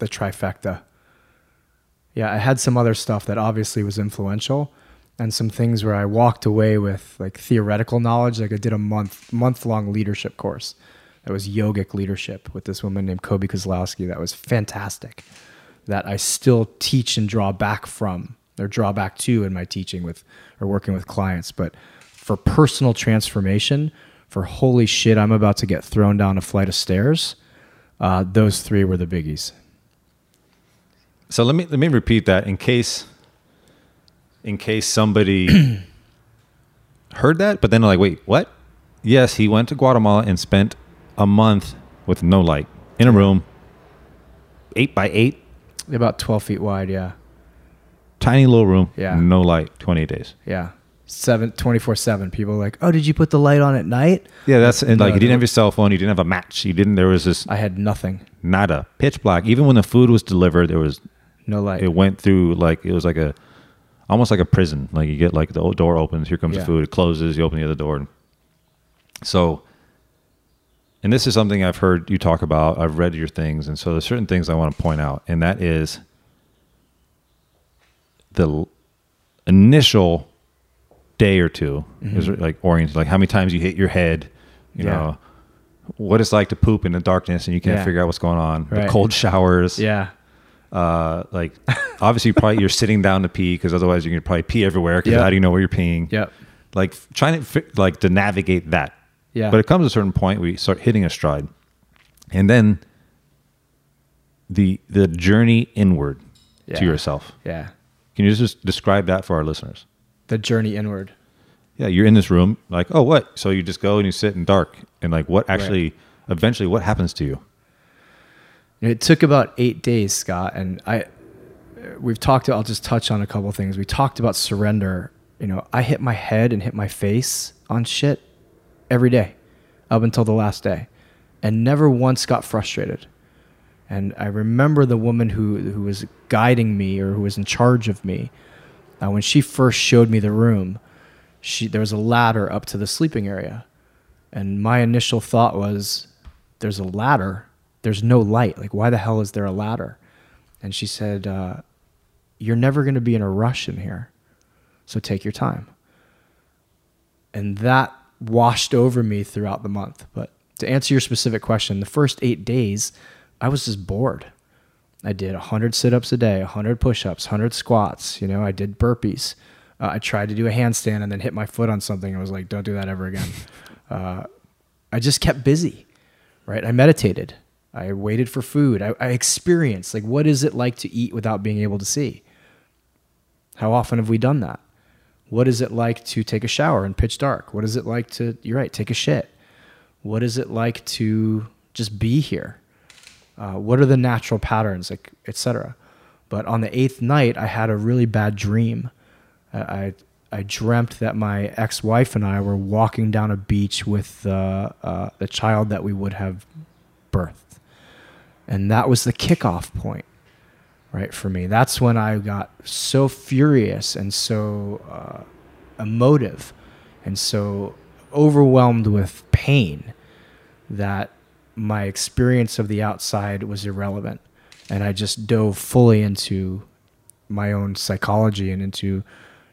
the trifecta. Yeah, I had some other stuff that obviously was influential and some things where I walked away with like theoretical knowledge. Like I did a month month long leadership course that was yogic leadership with this woman named Kobe Kozlowski. That was fantastic. That I still teach and draw back from or draw back to in my teaching with or working with clients. But for personal transformation, for holy shit, I'm about to get thrown down a flight of stairs. Uh, those three were the biggies. So let me let me repeat that in case in case somebody <clears throat> heard that, but then they're like, wait, what? Yes, he went to Guatemala and spent a month with no light in a room, eight by eight, About 12 feet wide, yeah. tiny little room, Yeah. no light, twenty days. Yeah. Seven, 24 7. People are like, oh, did you put the light on at night? Yeah, that's and No, like uh, you didn't have your cell phone, you didn't have a match, you didn't. There was this I had nothing. nada, pitch black. Even when the food was delivered, there was No light. it went through like it was like a almost like a prison. Like you get like the door opens, here comes Yeah. the food, it closes, you open the other door. So, and this is something I've heard you talk about. I've read your things, and so there's certain things I want to point out, and that is the initial day or 2 is like oriented, like how many times you hit your head, you Mm-hmm. Yeah. know, what it's like to poop in the darkness and you can't Yeah. figure out what's going on, Right. the cold showers, yeah. uh, like <laughs> obviously probably you're sitting down to pee because otherwise you're gonna probably pee everywhere. Because Yep. how do you know where you're peeing? Yep. Like trying to like to navigate that. Yeah. But it comes to a certain point where you start hitting a stride, and then the the journey inward Yeah. to yourself. Yeah. Can you just describe that for our listeners? The journey inward. Yeah, you're in this room, like, oh, what? So you just go and you sit in dark, and like, what actually, eventually, what happens to you? It took about eight days, Scott, and I. We've talked. I'll just touch on a couple of things. We talked about surrender. You know, I hit my head and hit my face on shit every day, up until the last day, and never once got frustrated. And I remember the woman who who was guiding me or who was in charge of me. Uh, when she first showed me the room, she there was a ladder up to the sleeping area, and my initial thought was, "There's a ladder. There's no light. Like, why the hell is there a ladder?" And she said, uh, "You're never going to be in a rush in here, so take your time." And that washed over me throughout the month. But to answer your specific question, the first eight days, I was just bored. I did 100 sit ups a day, 100 push ups, 100 squats. You know, I did burpees. Uh, I tried to do a handstand and then hit my foot on something. I was like, don't do that ever again. <laughs> uh, I just kept busy, right? I meditated. I waited for food. I, I experienced, like, what is it like to eat without being able to see? How often have we done that? What is it like to take a shower in pitch dark? What is it like to, you're right, take a shit? What is it like to just be here? Uh, what are the natural patterns, like, etc. But on the eighth night, I had a really bad dream. I, I, I dreamt that my ex-wife and I were walking down a beach with uh, uh, the child that we would have birthed, and that was the kickoff point, right for me. That's when I got so furious and so uh, emotive, and so overwhelmed with pain that my experience of the outside was irrelevant. And i just dove fully into my own psychology and into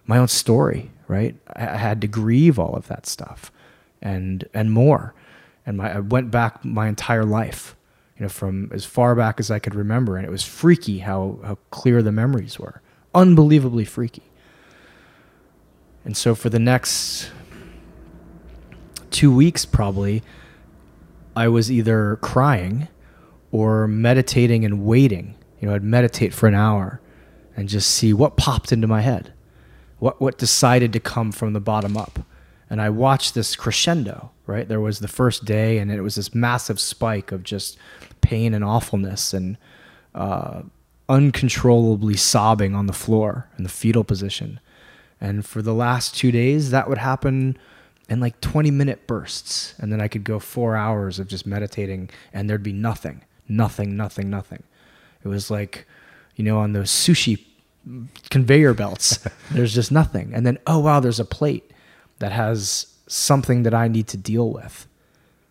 my own story right? I had to grieve all of that stuff and and more. And my, i went back my entire life you know from as far back as i could remember and it was freaky how how clear the memories were unbelievably freaky and so for the next two weeks probably I was either crying or meditating and waiting. You know, I'd meditate for an hour and just see what popped into my head, what what decided to come from the bottom up, And I watched this crescendo, right? There was the first day, and it was this massive spike of just pain and awfulness and uh, uncontrollably sobbing on the floor in the fetal position. And for the last two days, that would happen in like 20 minute bursts. And then I could go four hours of just meditating, and there'd be nothing, nothing, nothing, nothing. It was like, you know, on those sushi conveyor belts, <laughs> there's just nothing. And then, oh, wow, there's a plate that has something that I need to deal with.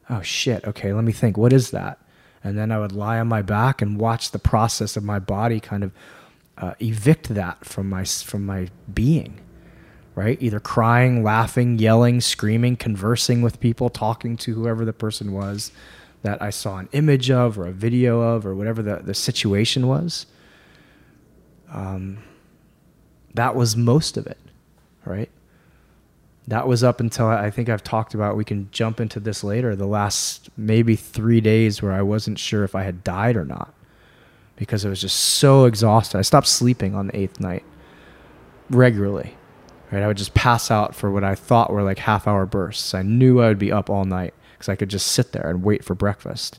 Oh, shit. Okay, let me think. What is that? And then I would lie on my back and watch the process of my body kind of uh, evict that from my from my being right? Either crying, laughing, yelling, screaming, conversing with people, talking to whoever the person was that I saw an image of or a video of or whatever the, the situation was. Um, that was most of it, right? That was up until I think I've talked about, we can jump into this later, the last maybe three days where I wasn't sure if I had died or not because I was just so exhausted. I stopped sleeping on the eighth night regularly right? I would just pass out for what I thought were like half hour bursts. I knew I would be up all night because I could just sit there and wait for breakfast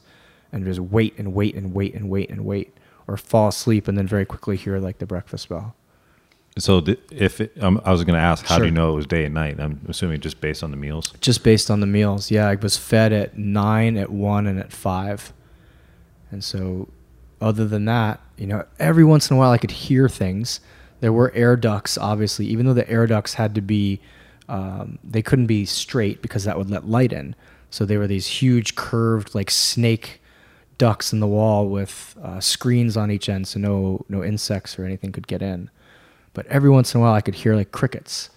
and just wait and wait and wait and wait and wait or fall asleep and then very quickly hear like the breakfast bell. So th- if it, um, I was going to ask, how sure. do you know it was day and night? I'm assuming just based on the meals. Just based on the meals, yeah. I was fed at nine, at one, and at five, and so other than that, you know, every once in a while I could hear things there were air ducts, obviously, even though the air ducts had to be, um, they couldn't be straight because that would let light in. So they were these huge curved, like snake ducts in the wall with uh, screens on each end, so no no insects or anything could get in. But every once in a while, I could hear like crickets,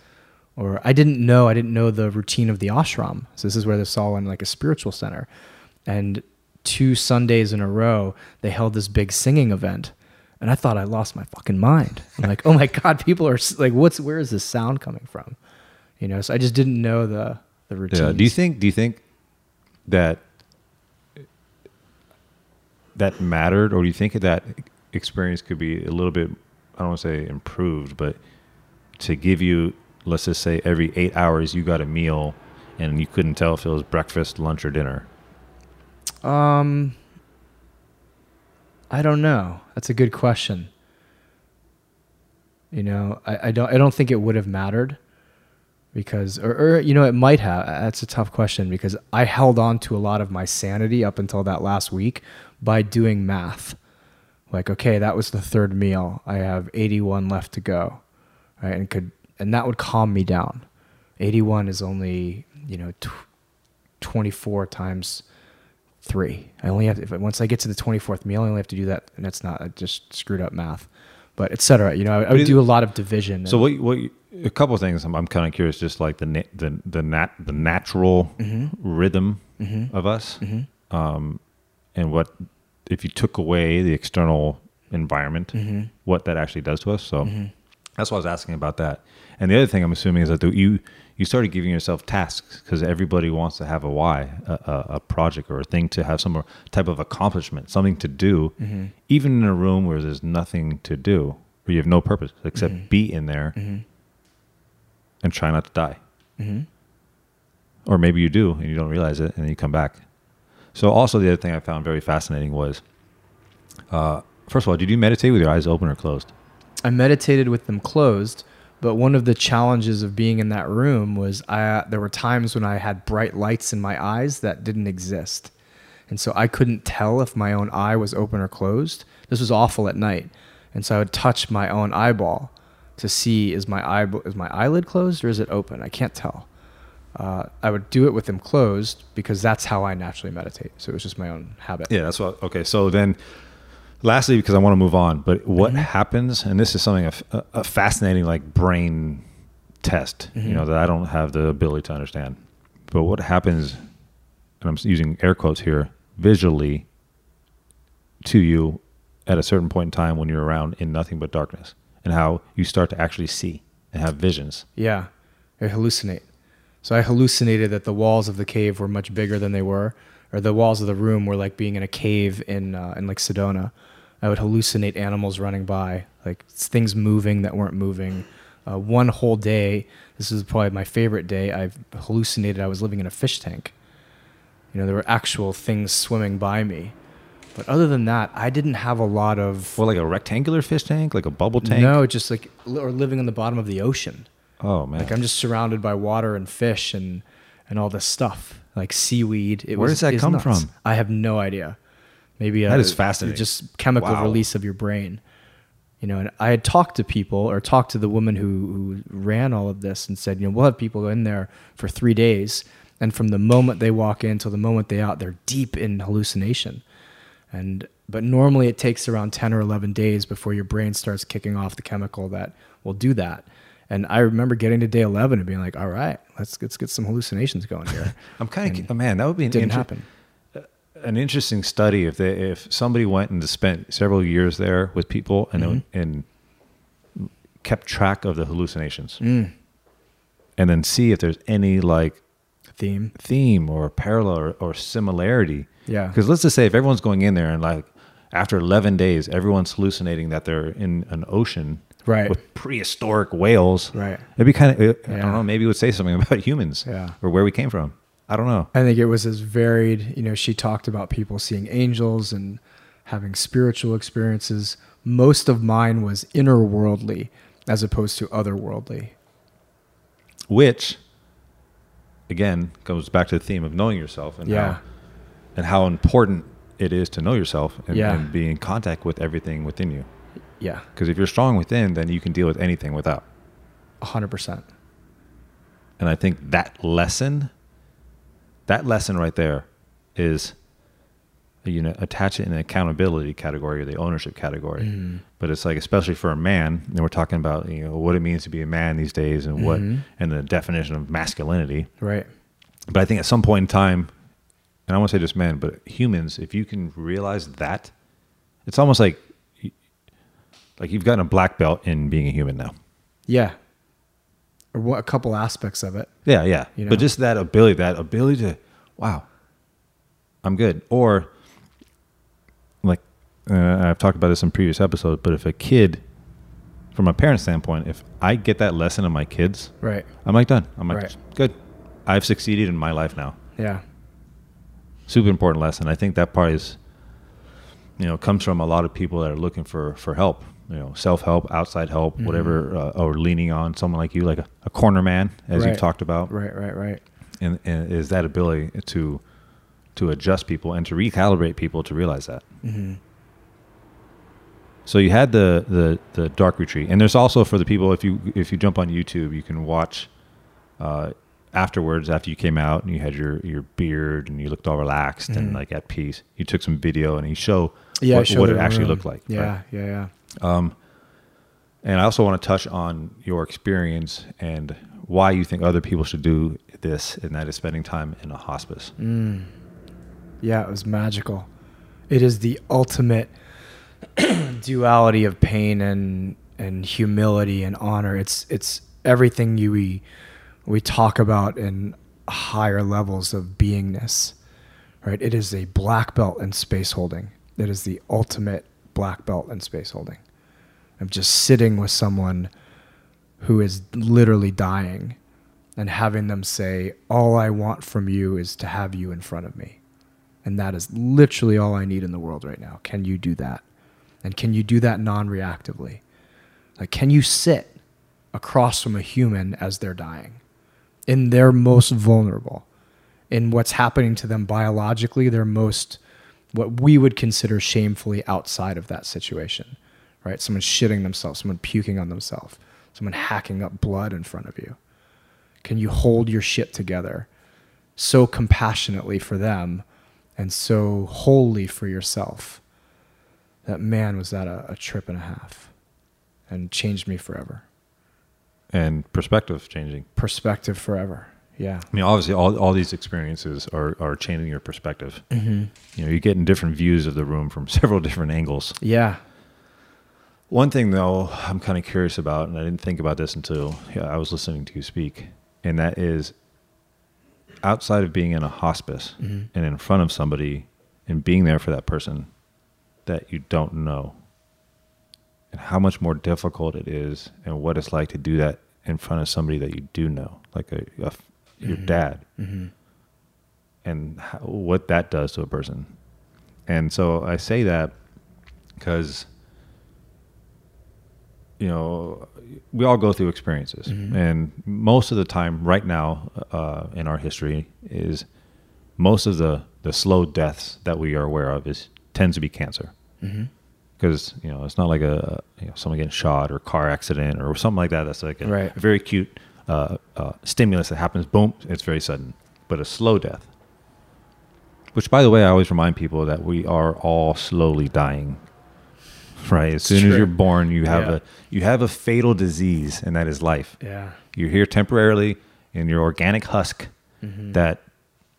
or I didn't know I didn't know the routine of the ashram. So this is where this all in like a spiritual center, and two Sundays in a row, they held this big singing event and I thought I lost my fucking mind. I'm like, oh my god, people are like, what's where is this sound coming from? You know, so I just didn't know the the routine. Yeah. Do you think? Do you think that that mattered, or do you think that experience could be a little bit? I don't want to say improved, but to give you, let's just say, every eight hours you got a meal, and you couldn't tell if it was breakfast, lunch, or dinner. Um I don't know. That's a good question. You know, I, I don't I don't think it would have mattered because or, or you know it might have that's a tough question because I held on to a lot of my sanity up until that last week by doing math. Like okay, that was the third meal. I have 81 left to go. Right? And could and that would calm me down. 81 is only, you know, tw- 24 times three. I only have to, if once I get to the 24th meal, I only have to do that, and that's not I just screwed up math, but etc. You know, I, I would do a lot of division. So what? What? A couple of things. I'm, I'm kind of curious, just like the na- the the nat the natural mm-hmm. rhythm mm-hmm. of us, mm-hmm. um, and what if you took away the external environment, mm-hmm. what that actually does to us. So mm-hmm. that's why I was asking about that. And the other thing I'm assuming is that the, you you started giving yourself tasks because everybody wants to have a why, a, a, project or a thing to have some type of accomplishment, something to do, mm-hmm. even in a room where there's nothing to do, where you have no purpose except mm-hmm. be in there mm-hmm. and try not to die. Mm-hmm. Or maybe you do and you don't realize it and then you come back. So, also, the other thing I found very fascinating was uh, first of all, did you meditate with your eyes open or closed? I meditated with them closed but one of the challenges of being in that room was I, there were times when I had bright lights in my eyes that didn't exist. And so I couldn't tell if my own eye was open or closed. This was awful at night. And so I would touch my own eyeball to see is my eye is my eyelid closed or is it open? I can't tell. Uh, I would do it with them closed because that's how I naturally meditate. So it was just my own habit. Yeah, that's what. Okay, so then lastly, because I want to move on, but what mm-hmm. happens, and this is something a, a fascinating like brain test, mm-hmm. you know, that I don't have the ability to understand. But what happens, and I'm using air quotes here, visually to you at a certain point in time when you're around in nothing but darkness, and how you start to actually see and have visions. Yeah, I hallucinate. So I hallucinated that the walls of the cave were much bigger than they were, or the walls of the room were like being in a cave in uh, in like Sedona I would hallucinate animals running by, like things moving that weren't moving, Uh, one whole day, this is probably my favorite day. I've hallucinated I was living in a fish tank. You know, there were actual things swimming by me. But other than that, I didn't have a lot of. Well, like a rectangular fish tank, like a bubble tank. No, just like or living on the bottom of the ocean. Oh man. Like I'm just surrounded by water and fish and and all this stuff like seaweed. It Where was, does that come nuts. from? I have no idea. Maybe That uh, is fascinating. Just chemical Wow. release of your brain. You know, and I had talked to people or talked to the woman who, who ran all of this and said, you know, we'll have people in there for three days, and from the moment they walk in till the moment they out, they're deep in hallucination. And but normally it takes around ten or eleven days before your brain starts kicking off the chemical that will do that. And I remember getting to day eleven and being like, "All right, let's let's get some hallucinations going here." <laughs> I'm kind of man. That would be an didn't inter- happen. an interesting study if they if somebody went and spent several years there with people and Mm-hmm. and kept track of the hallucinations Mm. and then see if there's any like Theme. theme or parallel or, or similarity. Yeah. Because let's just say if everyone's going in there and like after 11 days, everyone's hallucinating that they're in an ocean Right. with prehistoric whales. Right. It'd be kind of, uh, I Yeah. don't know, maybe it would say something <laughs> about humans Yeah. or where we came from. I don't know. I think it was as varied. You know, she talked about people seeing angels and having spiritual experiences. Most of mine was inner worldly as opposed to otherworldly. Which, again, goes back to the theme of knowing yourself and Yeah. how, and how important it is to know yourself and, Yeah. and be in contact with everything within you. Yeah, Because if you're strong within, then you can deal with anything without. a hundred percent. And I think that lesson, that lesson right there is, you know, attach it in the accountability category or the ownership category. Mm-hmm. But it's like, especially for a man, and we're talking about, you know, what it means to be a man these days and what, Mhm. and the definition of masculinity. Right. But I think at some point in time, and I won't say just men, but humans, if you can realize that, it's almost like, like you've gotten a black belt in being a human now. Yeah. Or what, a couple aspects of it. Yeah, yeah. You know? But just that ability, that ability to, wow, I'm good. Or, like, uh, I've talked about this in previous episodes, but if a kid, from a parent standpoint, if I get that lesson in my kids, Right. I'm like done. I'm like, Right. good. I've succeeded in my life now. Yeah. Super important lesson. I think that part is, you know, comes from a lot of people that are looking for for help. You know, self help, outside help, Mm-hmm. whatever, uh, or leaning on someone like you, like a, a corner man, as Right. you've talked about. Right. Right. Right. and, and is that ability to to adjust people and to recalibrate people to realize that. Mm-hmm. So you had the the the dark retreat, and there's also for the people if you if you jump on YouTube, you can watch uh, afterwards after you came out and you had your your beard and you looked all relaxed and Mhm. like at peace. You took some video and you show Yeah. What, what it actually room. looked like. Yeah. right? Yeah. Yeah. Um, and I also want to touch on your experience and why you think other people should do this, and that is spending time in a hospice. Mm. Yeah, it was magical. It is the ultimate <clears throat> duality of pain and and humility and honor. It's it's everything you we, we talk about in higher levels of beingness. Right? It is a black belt in space holding. It is the ultimate black belt in space holding. Of just sitting with someone who is literally dying and having them say, All I want from you is to have you in front of me. And that is literally all I need in the world right now. Can you do that? And can you do that non reactively? Like, can you sit across from a human as they're dying in their most vulnerable, in what's happening to them biologically, they're most, what we would consider shamefully outside of that situation, right? Someone shitting themselves, someone puking on themselves, someone hacking up blood in front of you. Can you hold your shit together so compassionately for them and so wholly for yourself? That man was that a, a trip and a half and changed me forever. and perspective changing. Perspective forever. Yeah. I mean, obviously, all, all these experiences are, are changing your perspective. Mm-hmm. You know, you're getting different views of the room from <laughs> several different angles. Yeah. One thing, though, I'm kind of curious about, and I didn't think about this until yeah, I was listening to you speak, and that is outside of being in a hospice Mhm. and in front of somebody and being there for that person that you don't know and how much more difficult it is and what it's like to do that in front of somebody that you do know, like a, a your Mhm. dad, Mm-hmm. and how, what that does to a person. And so I say that because you know we all go through experiences, Mhm. and most of the time, right now uh, in our history, is most of the the slow deaths that we are aware of is tends to be cancer Mm-hmm. because you know it's not like a you know, someone getting shot or car accident or something like that. That's like a, Right. a very acute uh, uh, stimulus that happens. Boom, it's very sudden. But a slow death, which by the way, I always remind people that we are all slowly dying. Right, as soon as you're born, you have Yeah. a you have a fatal disease, and that is life. Yeah. You're here temporarily in your organic husk Mm-hmm. that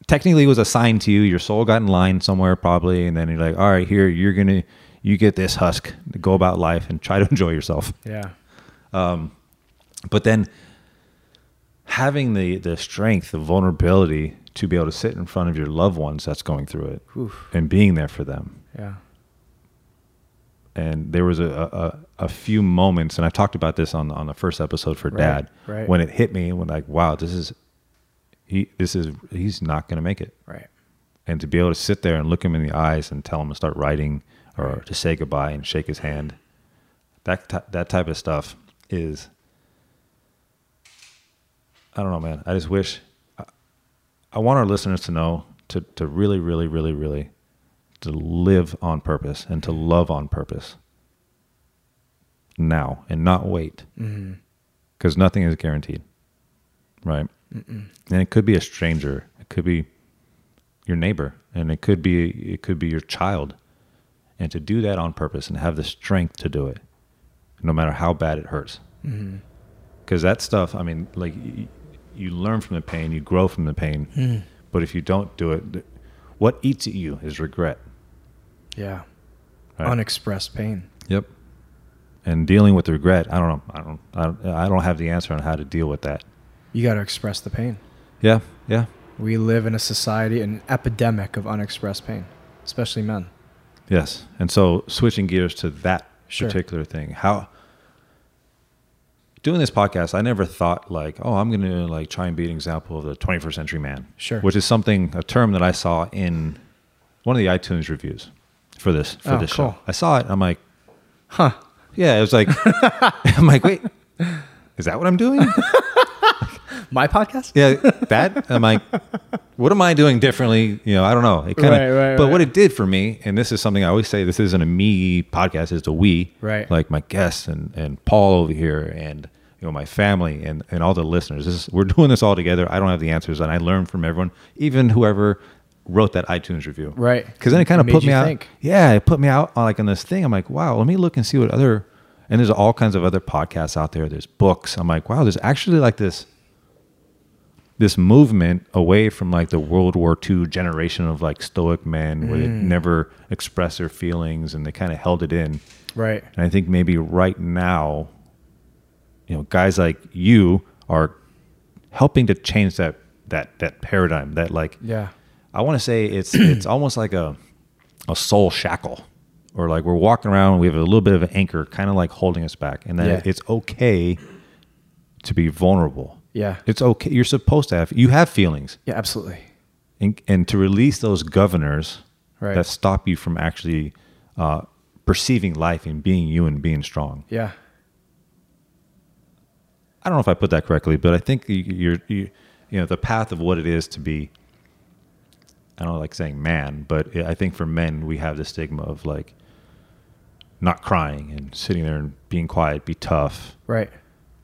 technically was assigned to you. Your soul got in line somewhere probably, and then you're like, all right, here you're gonna you get this husk to go about life and try to <laughs> enjoy yourself. Yeah. Um, But then having the the strength, the vulnerability to be able to sit in front of your loved ones that's going through it Oof. and being there for them. Yeah. And there was a, a, a few moments, and I talked about this on on the first episode for Right, Dad, right. when it hit me, when like, wow, this is he, this is he's not going to make it. Right. and to be able to sit there and look him in the eyes and tell him to start writing or Right. to say goodbye and shake his hand that ty- that type of stuff is I don't know man I just wish I, I want our listeners to know to to really really really really to live on purpose and to love on purpose now and not wait Mm-hmm. because nothing is guaranteed right Mm-mm. and it could be a stranger it could be your neighbor and it could be it could be your child and to do that on purpose and have the strength to do it no matter how bad it hurts Mm-hmm. because that stuff i mean like you, you learn from the pain you grow from the pain Mm. but if you don't do it what eats at you is regret Yeah. right? Unexpressed pain. yep and dealing with regret i don't know i don't I don't, I don't have the answer on how to deal with that You got to express the pain. yeah yeah We live in a society, an epidemic of unexpressed pain, especially men. Yes. And so switching gears to that Sure. particular thing, how doing this podcast, I never thought like, oh, I'm going to like try and be an example of the 21st century man. Sure. Which is something, a term that I saw in one of the iTunes reviews for this, for Oh, this cool. show. I saw it. I'm like, Huh. <laughs> yeah, it was like, <laughs> I'm like, wait, is that what I'm doing? <laughs> My podcast? yeah, that I'm like, what am I doing differently? You know, I don't know. It kind of, Right, right, but what it did for me, and this is something I always say, this isn't a me podcast, it's a we. Right. Like my guests and and Paul over here, and you know my family and and all the listeners. This is, we're doing this all together. I don't have the answers, and I learn from everyone, even whoever wrote that iTunes review. Right. Because then it kind of put me out. think. Yeah, it put me out on like on this thing. I'm like, wow, let me look and see what other. And there's all kinds of other podcasts out there. There's books. I'm like, wow, there's actually like this this movement away from like the World War II generation of like stoic men where they Mm. never express their feelings and they kind of held it in. Right. And I think maybe right now, you know, guys like you are helping to change that that that paradigm. That like Yeah. I want to say it's it's <clears throat> almost like a a soul shackle, or like we're walking around. We have a little bit of an anchor, kind of like holding us back, and that Yeah. it's okay to be vulnerable. Yeah. It's okay. You're supposed to have. You have feelings, Yeah, absolutely. and, and to release those governors Right. that stop you from actually uh, perceiving life and being you and being strong. Yeah. I don't know if I put that correctly, but I think you- you're you, you know the path of what it is to be. I don't like saying man, but I think for men we have the stigma of like not crying and sitting there and being quiet, be tough, Right.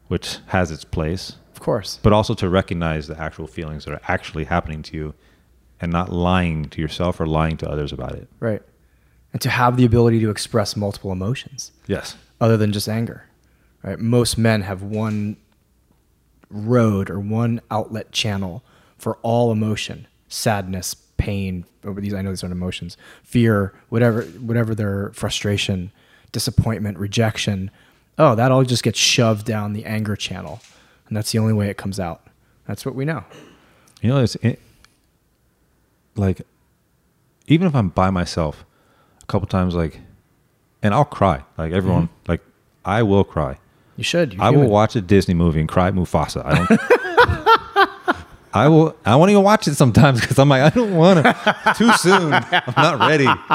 which has its place, Of course. but also to recognize the actual feelings that are actually happening to you, and not lying to yourself or lying to others about it. Right. And to have the ability to express multiple emotions Yes. other than just anger. Right. Most men have one road or one outlet channel for all emotion, sadness, pain, over these I know these aren't emotions, fear, whatever whatever their frustration, disappointment, rejection. Oh, that all just gets shoved down the anger channel. And that's the only way it comes out. That's what we know. You know, it's it, like even if I'm by myself, a couple times, like, and I'll cry. Like everyone, mm-hmm. like I will cry. You should. I will watch a Disney movie and cry Mufasa. I don't. I will. I won't even watch it sometimes <laughs> because I'm like, I don't want to. Too soon. I'm not ready. <laughs>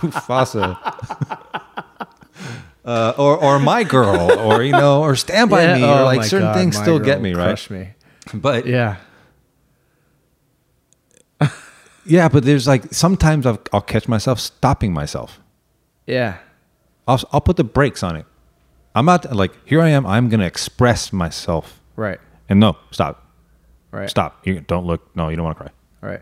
Mufasa. <laughs> Uh, or or my girl, or you know, or Stand by Yeah, Me, oh or like certain God, things still get me, right? crush me. But Yeah. yeah, but there's like sometimes I'll, I'll catch myself stopping myself. Yeah. I'll I'll put the brakes on it. I'm not like here. I am. I'm gonna express myself, Right. and no, stop, Right. stop. You don't look. No, you don't want to cry. Right.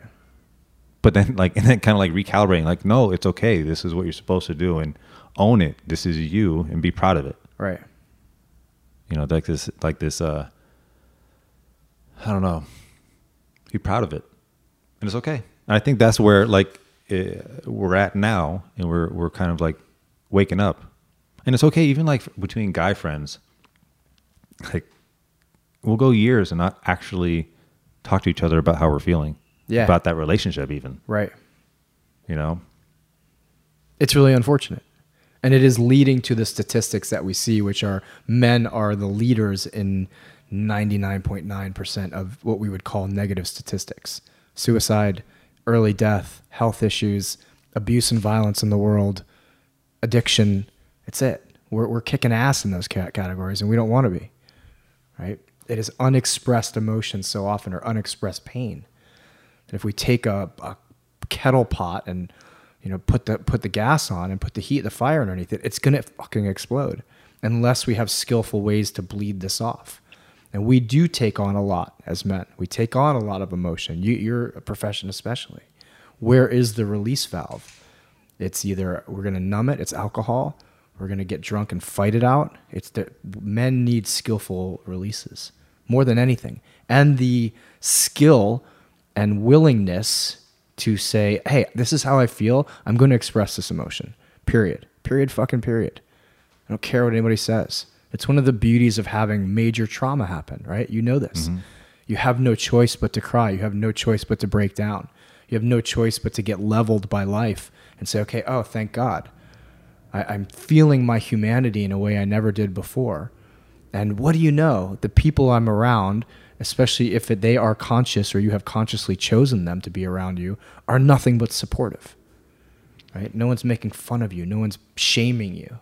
but then like <laughs> and then kind of like recalibrating like no it's okay this is what you're supposed to do and own it this is you and be proud of it Right. you know like this like this uh i don't know be proud of it and it's okay and i think that's where like uh, we're at now and we're we're kind of like waking up and it's okay even like between guy friends like we'll go years and not actually talk to each other about how we're feeling Yeah. about that relationship even Right. you know It's really unfortunate. And it is leading to the statistics that we see, which are men are the leaders in 99.9% of what we would call negative statistics suicide, early death, health issues, abuse and violence in the world, addiction. It's it. We're, we're kicking ass in those categories, and we don't want to be, right? It is unexpressed emotion so often or unexpressed pain that if we take a, a kettle pot and you know put the put the gas on and put the heat the fire underneath it it's gonna fucking explode unless we have skillful ways to bleed this off. And we do take on a lot as men. We take on a lot of emotion you, you're a profession especially. Where is the release valve? It's either we're gonna numb it it's alcohol we're gonna get drunk and fight it out. It's that men need skillful releases more than anything and the skill and willingness to say, hey, this is how I feel. I'm going to express this emotion. Period. Period. Fucking period. I don't care what anybody says. It's one of the beauties of having major trauma happen, right? You know this. Mm-hmm. You have no choice but to cry. You have no choice but to break down. You have no choice but to get leveled by life and say, okay, oh, thank God. I, I'm feeling my humanity in a way I never did before. And what do you know? The people I'm around, especially if they are conscious or you have consciously chosen them to be around you, are nothing but supportive. Right? No one's making fun of you. No one's shaming you.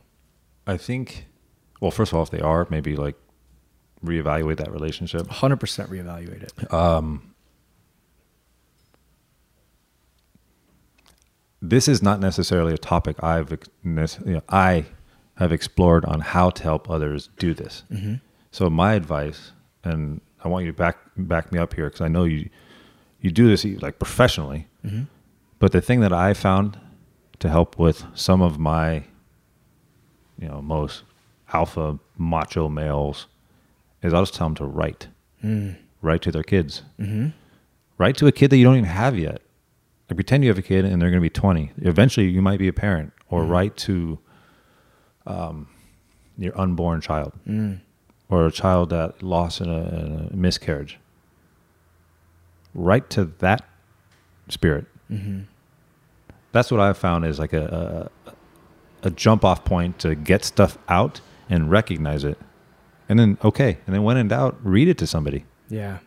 I think, well, first of all, if they are, maybe like reevaluate that relationship. 100% reevaluate it. Um, This is not necessarily a topic I've, you know, I have explored on how to help others do this. Mm-hmm. So my advice, and I want you to back back me up here because I know you you do this like professionally. Mm-hmm. But the thing that I found to help with some of my, you know, most alpha macho males is I'll just tell them to write, mm. write to their kids, mm-hmm. write to a kid that you don't even have yet. Like pretend you have a kid and they're going to be 20. Eventually, you might be a parent, or mm. write to um, your unborn child, or a child that lost in a, in a miscarriage. Write to that spirit. That's what I've found is like a, a a jump off point to get stuff out and recognize it, and then okay, and then when in doubt, read it to somebody. Yeah.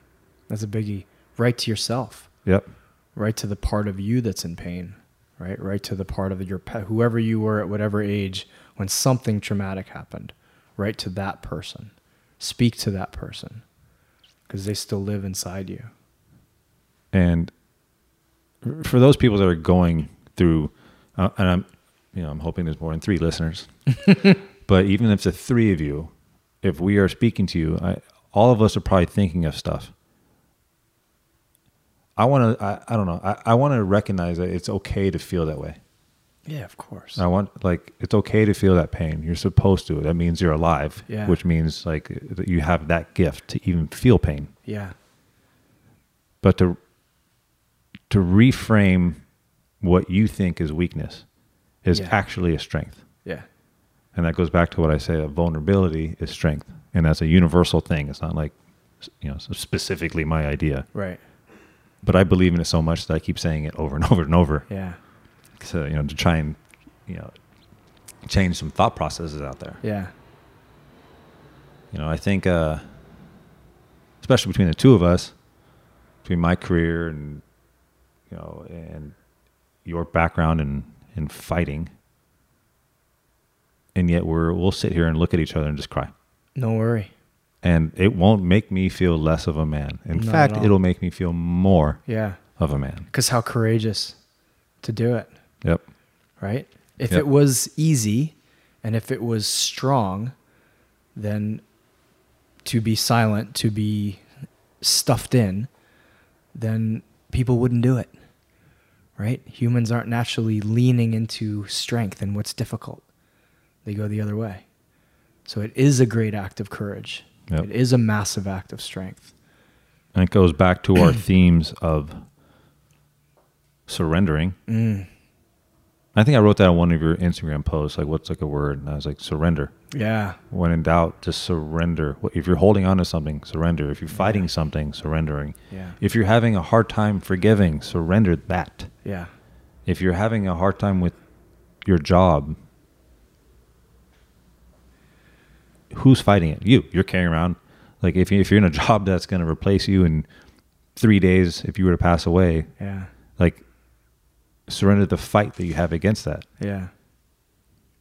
That's a biggie. Write to yourself. Yep. Right to the part of you that's in pain. Right? Right to the part of your pet, whoever you were at whatever age when something traumatic happened. Right to that person. Speak to that person because they still live inside you. And for those people that are going through, uh, and I'm, you know, I'm hoping there's more than three listeners. <laughs> but even if the three of you, if we are speaking to you, I, all of us are probably thinking of stuff. I want to, I, I don't know, I, I want to recognize that it's okay to feel that way. Yeah, of course. I want, like, it's okay to feel that pain. You're supposed to. That means you're alive, Yeah. which means, like, that you have that gift to even feel pain. Yeah. but to to reframe what you think is weakness is Yeah. actually a strength Yeah. and that goes back to what i say vulnerability is strength and that's a universal thing it's not like you know specifically my idea Right. but i believe in it so much that i keep saying it over and <laughs> over and over Yeah. So you know to try and you know change some thought processes out there Yeah. You know, I think, uh, especially between the two of us, between my career and you know, and your background in in fighting, and yet we're we'll sit here and look at each other and just cry, No worry. and it won't make me feel less of a man. In Not fact, it'll make me feel more Yeah. of a man. Because how courageous to do it, Yep. right? If Yep. it was easy and if it was strong, then to be silent, to be stuffed in, then people wouldn't do it, right? Humans aren't naturally leaning into strength and what's difficult. They go the other way. So it is a great act of courage. Yep. It is a massive act of strength. And it goes back to our <clears throat> themes of surrendering. Mm. I think I wrote that on one of your Instagram posts. Like, what's like a word? And I was like, surrender. Yeah. When in doubt, just surrender. If you're holding on to something, surrender. If you're fighting something, surrendering. Yeah. If you're having a hard time forgiving, surrender that. Yeah. If you're having a hard time with your job, who's fighting it? You. You're carrying around. Like if you, if you're in a <laughs> job that's going to replace you in three days, if you were to pass away, Yeah. like surrender the fight that you have against that. Yeah.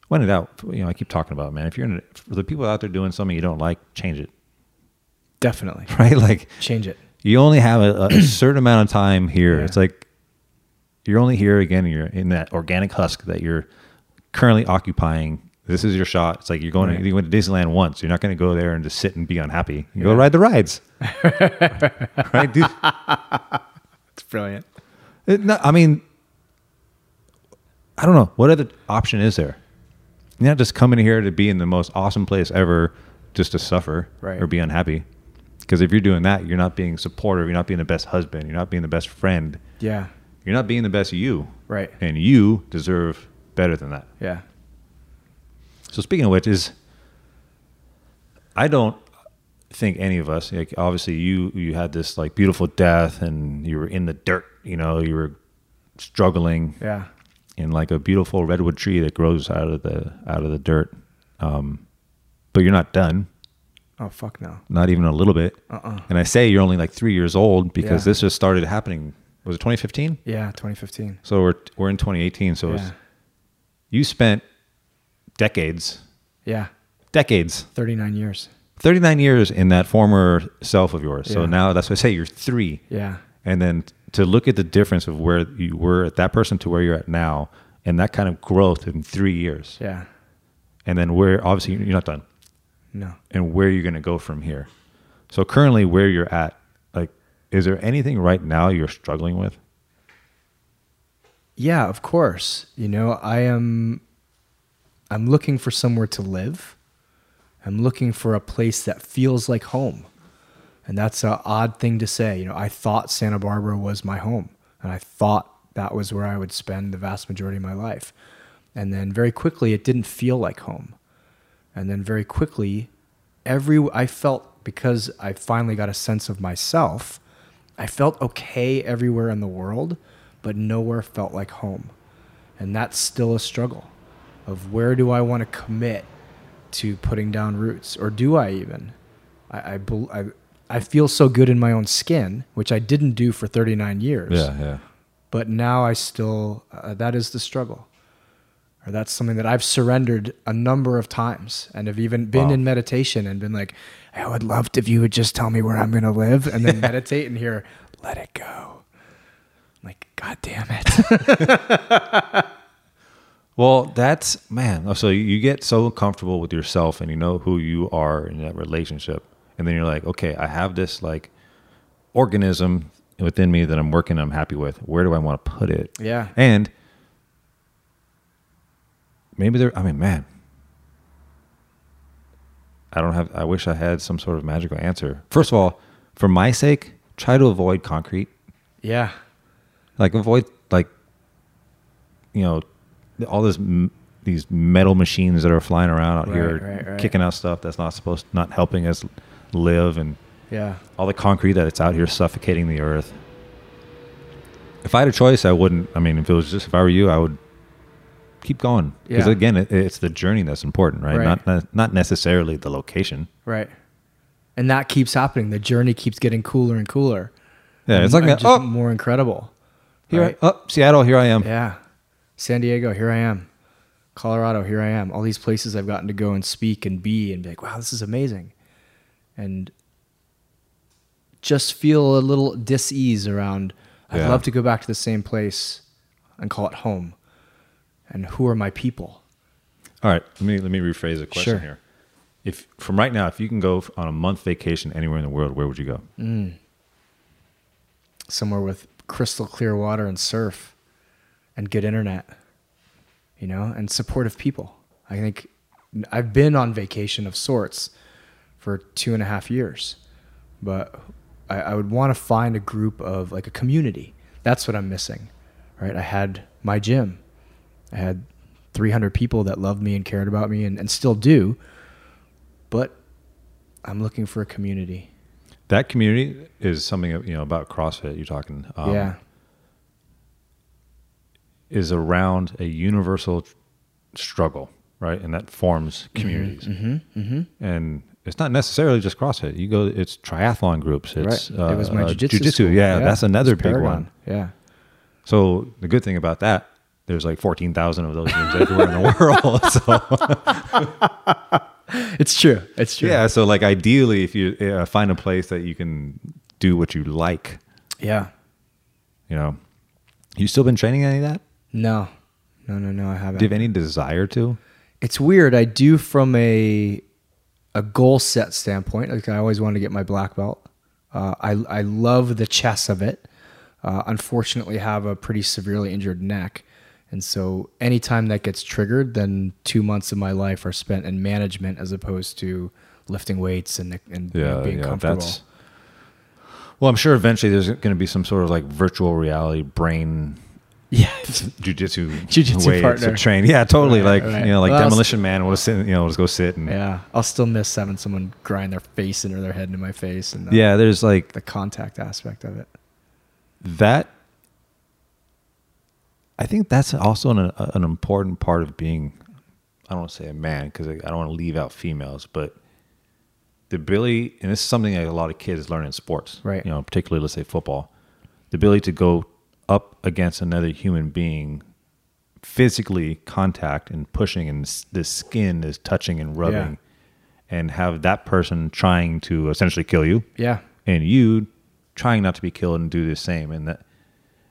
When it out, you know, I keep talking about, it, man. If you're in, a, for the people out there doing something you don't like, change it, Definitely. <laughs> right? Like Change it. you only have a, a <clears throat> certain amount of time here. Yeah. It's like you're only here again. You're in that organic husk that you're currently occupying. This is your shot. It's like you're going. Right. To, you went to Disneyland once. You're not going to go there and just sit and be unhappy. You go ride the rides, <laughs> right, dude? It's brilliant. It, no, I mean, I don't know. What other option is there? You're not just coming here to be in the most awesome place ever just to suffer Right. or be unhappy. Because if you're doing that, you're not being supportive. You're not being the best husband. You're not being the best friend. Yeah. You're not being the best you. Right. And you deserve better than that. Yeah. So speaking of which, is I don't think any of us like obviously you you had this like beautiful death and you were in the dirt. You know, you were struggling Yeah. In like a beautiful redwood tree that grows out of the out of the dirt. Um, but you're not done, Oh fuck no. not even a little bit. Uh-uh. And I say you're only like three years old because Yeah. this just started happening. Was it 2015? Yeah. 2015. So we're we're in 2018. So yeah. you spent decades, Yeah. decades, 39 years. 39 years in that former self of yours. Yeah. So now that's what I say you're three. Yeah. And then to look at the difference of where you were at that person to where you're at now, and that kind of growth in three years, Yeah. and then where obviously you're not done, No. and where you're going to go from here. So currently, where you're at, like, is there anything right now you're struggling with? Yeah, of course. You know, I am I'm looking for somewhere to live. I'm looking for a place that feels like home. And that's an odd thing to say. You know, I thought Santa Barbara was my home, and I thought that was where I would spend the vast majority of my life. And then very quickly, it didn't feel like home. And then very quickly, every I felt because I finally got a sense of myself, I felt okay everywhere in the world, but nowhere felt like home. And that's still a struggle of where do I want to commit to putting down roots, or do I even? I, I, I, I feel so good in my own skin, which I didn't do for 39 years. yeah. yeah. But now I still, uh, that is the struggle. Or that's something that I've surrendered a number of times and have even been Wow. in meditation and been like, I would love if you would just tell me where I'm going to live and then <laughs> meditate and hear, let it go. I'm like, God damn it. <laughs> Well, that's man. So you get so comfortable with yourself, and you know who you are in that relationship, and then you're like, okay, I have this like organism within me that I'm working, I'm happy with. Where do I want to put it? yeah. And maybe there. I mean, man, I don't have. I wish I had some sort of magical answer. First of all, for my sake, try to avoid concrete. Yeah. Like avoid like you know all this m- these metal machines that are flying around out Right, here right, right. kicking out stuff that's not supposed not helping us live and Yeah. all the concrete that it's out here suffocating the earth. If I had a choice, I wouldn't. I mean, if it was just if I were you, I would keep going because Yeah. again, it, it's the journey that's important, right? Right. Not, not necessarily the location. Right. and that keeps happening. The journey keeps getting cooler and cooler. Yeah, it's like and that. just Oh, more incredible. here, right? I, oh, Seattle, here I am. Yeah. San Diego, here I am. Colorado, here I am. All these places I've gotten to go and speak and be and be like, wow, this is amazing. And just feel a little dis-ease around I'd Yeah. love to go back to the same place and call it home. And who are my people? All right, let me let me rephrase the question Sure. here. If from right now, if you can go on a month vacation anywhere in the world, where would you go? Mm. Somewhere with crystal clear water and surf and good internet, you know, and supportive people. I think I've been on vacation of sorts for two and a half years, but I, I would want to find a group of like a community. That's what I'm missing, right? I had my gym, I had 300 people that loved me and cared about me and, and still do, but I'm looking for a community. That community is something you know about CrossFit. You're talking, um, yeah. is around a universal struggle, right? And that forms communities. Mm-hmm. And it's not necessarily just CrossFit. You go, it's triathlon groups. It's right. it was my uh, jiu-jitsu. jujitsu. school. Yeah, that's another big one. Yeah. So the good thing about that, there's like 14,000 of those gyms everywhere in the world. <laughs> So <laughs> It's true. It's true. yeah, so like ideally, if you uh, find a place that you can do what you like, Yeah. you know, you still been training any of that? No. No, no, no, I haven't. Do you have any desire to? it's weird. I do from a a goal set standpoint. Like I always wanted to get my black belt. Uh, I I love the chess of it. Uh, unfortunately, have a pretty severely injured neck, and so anytime that gets triggered, then two months of my life are spent in management as opposed to lifting weights and and Yeah, being yeah, comfortable. that's. Well, I'm sure eventually there's going to be some sort of like virtual reality brain yeah, jujitsu Jiu-jitsu way partner. to train. Yeah, totally. Right, like right. you know, like Well, demolition man will sit. You know, just go sit and yeah. yeah. I'll still miss having someone grind their face into their head into my face and uh, the, There's like the contact aspect of it. that. I think that's also an an important part of being. I don't want to say a man because I don't want to leave out females, but the ability, and this is something that a lot of kids learn in sports, Right. You know, particularly let's say football, the ability to go up against another human being, physically contact and pushing, and the skin is touching and rubbing, and have that person trying to essentially kill you, Yeah. and you trying not to be killed and do the same, and that,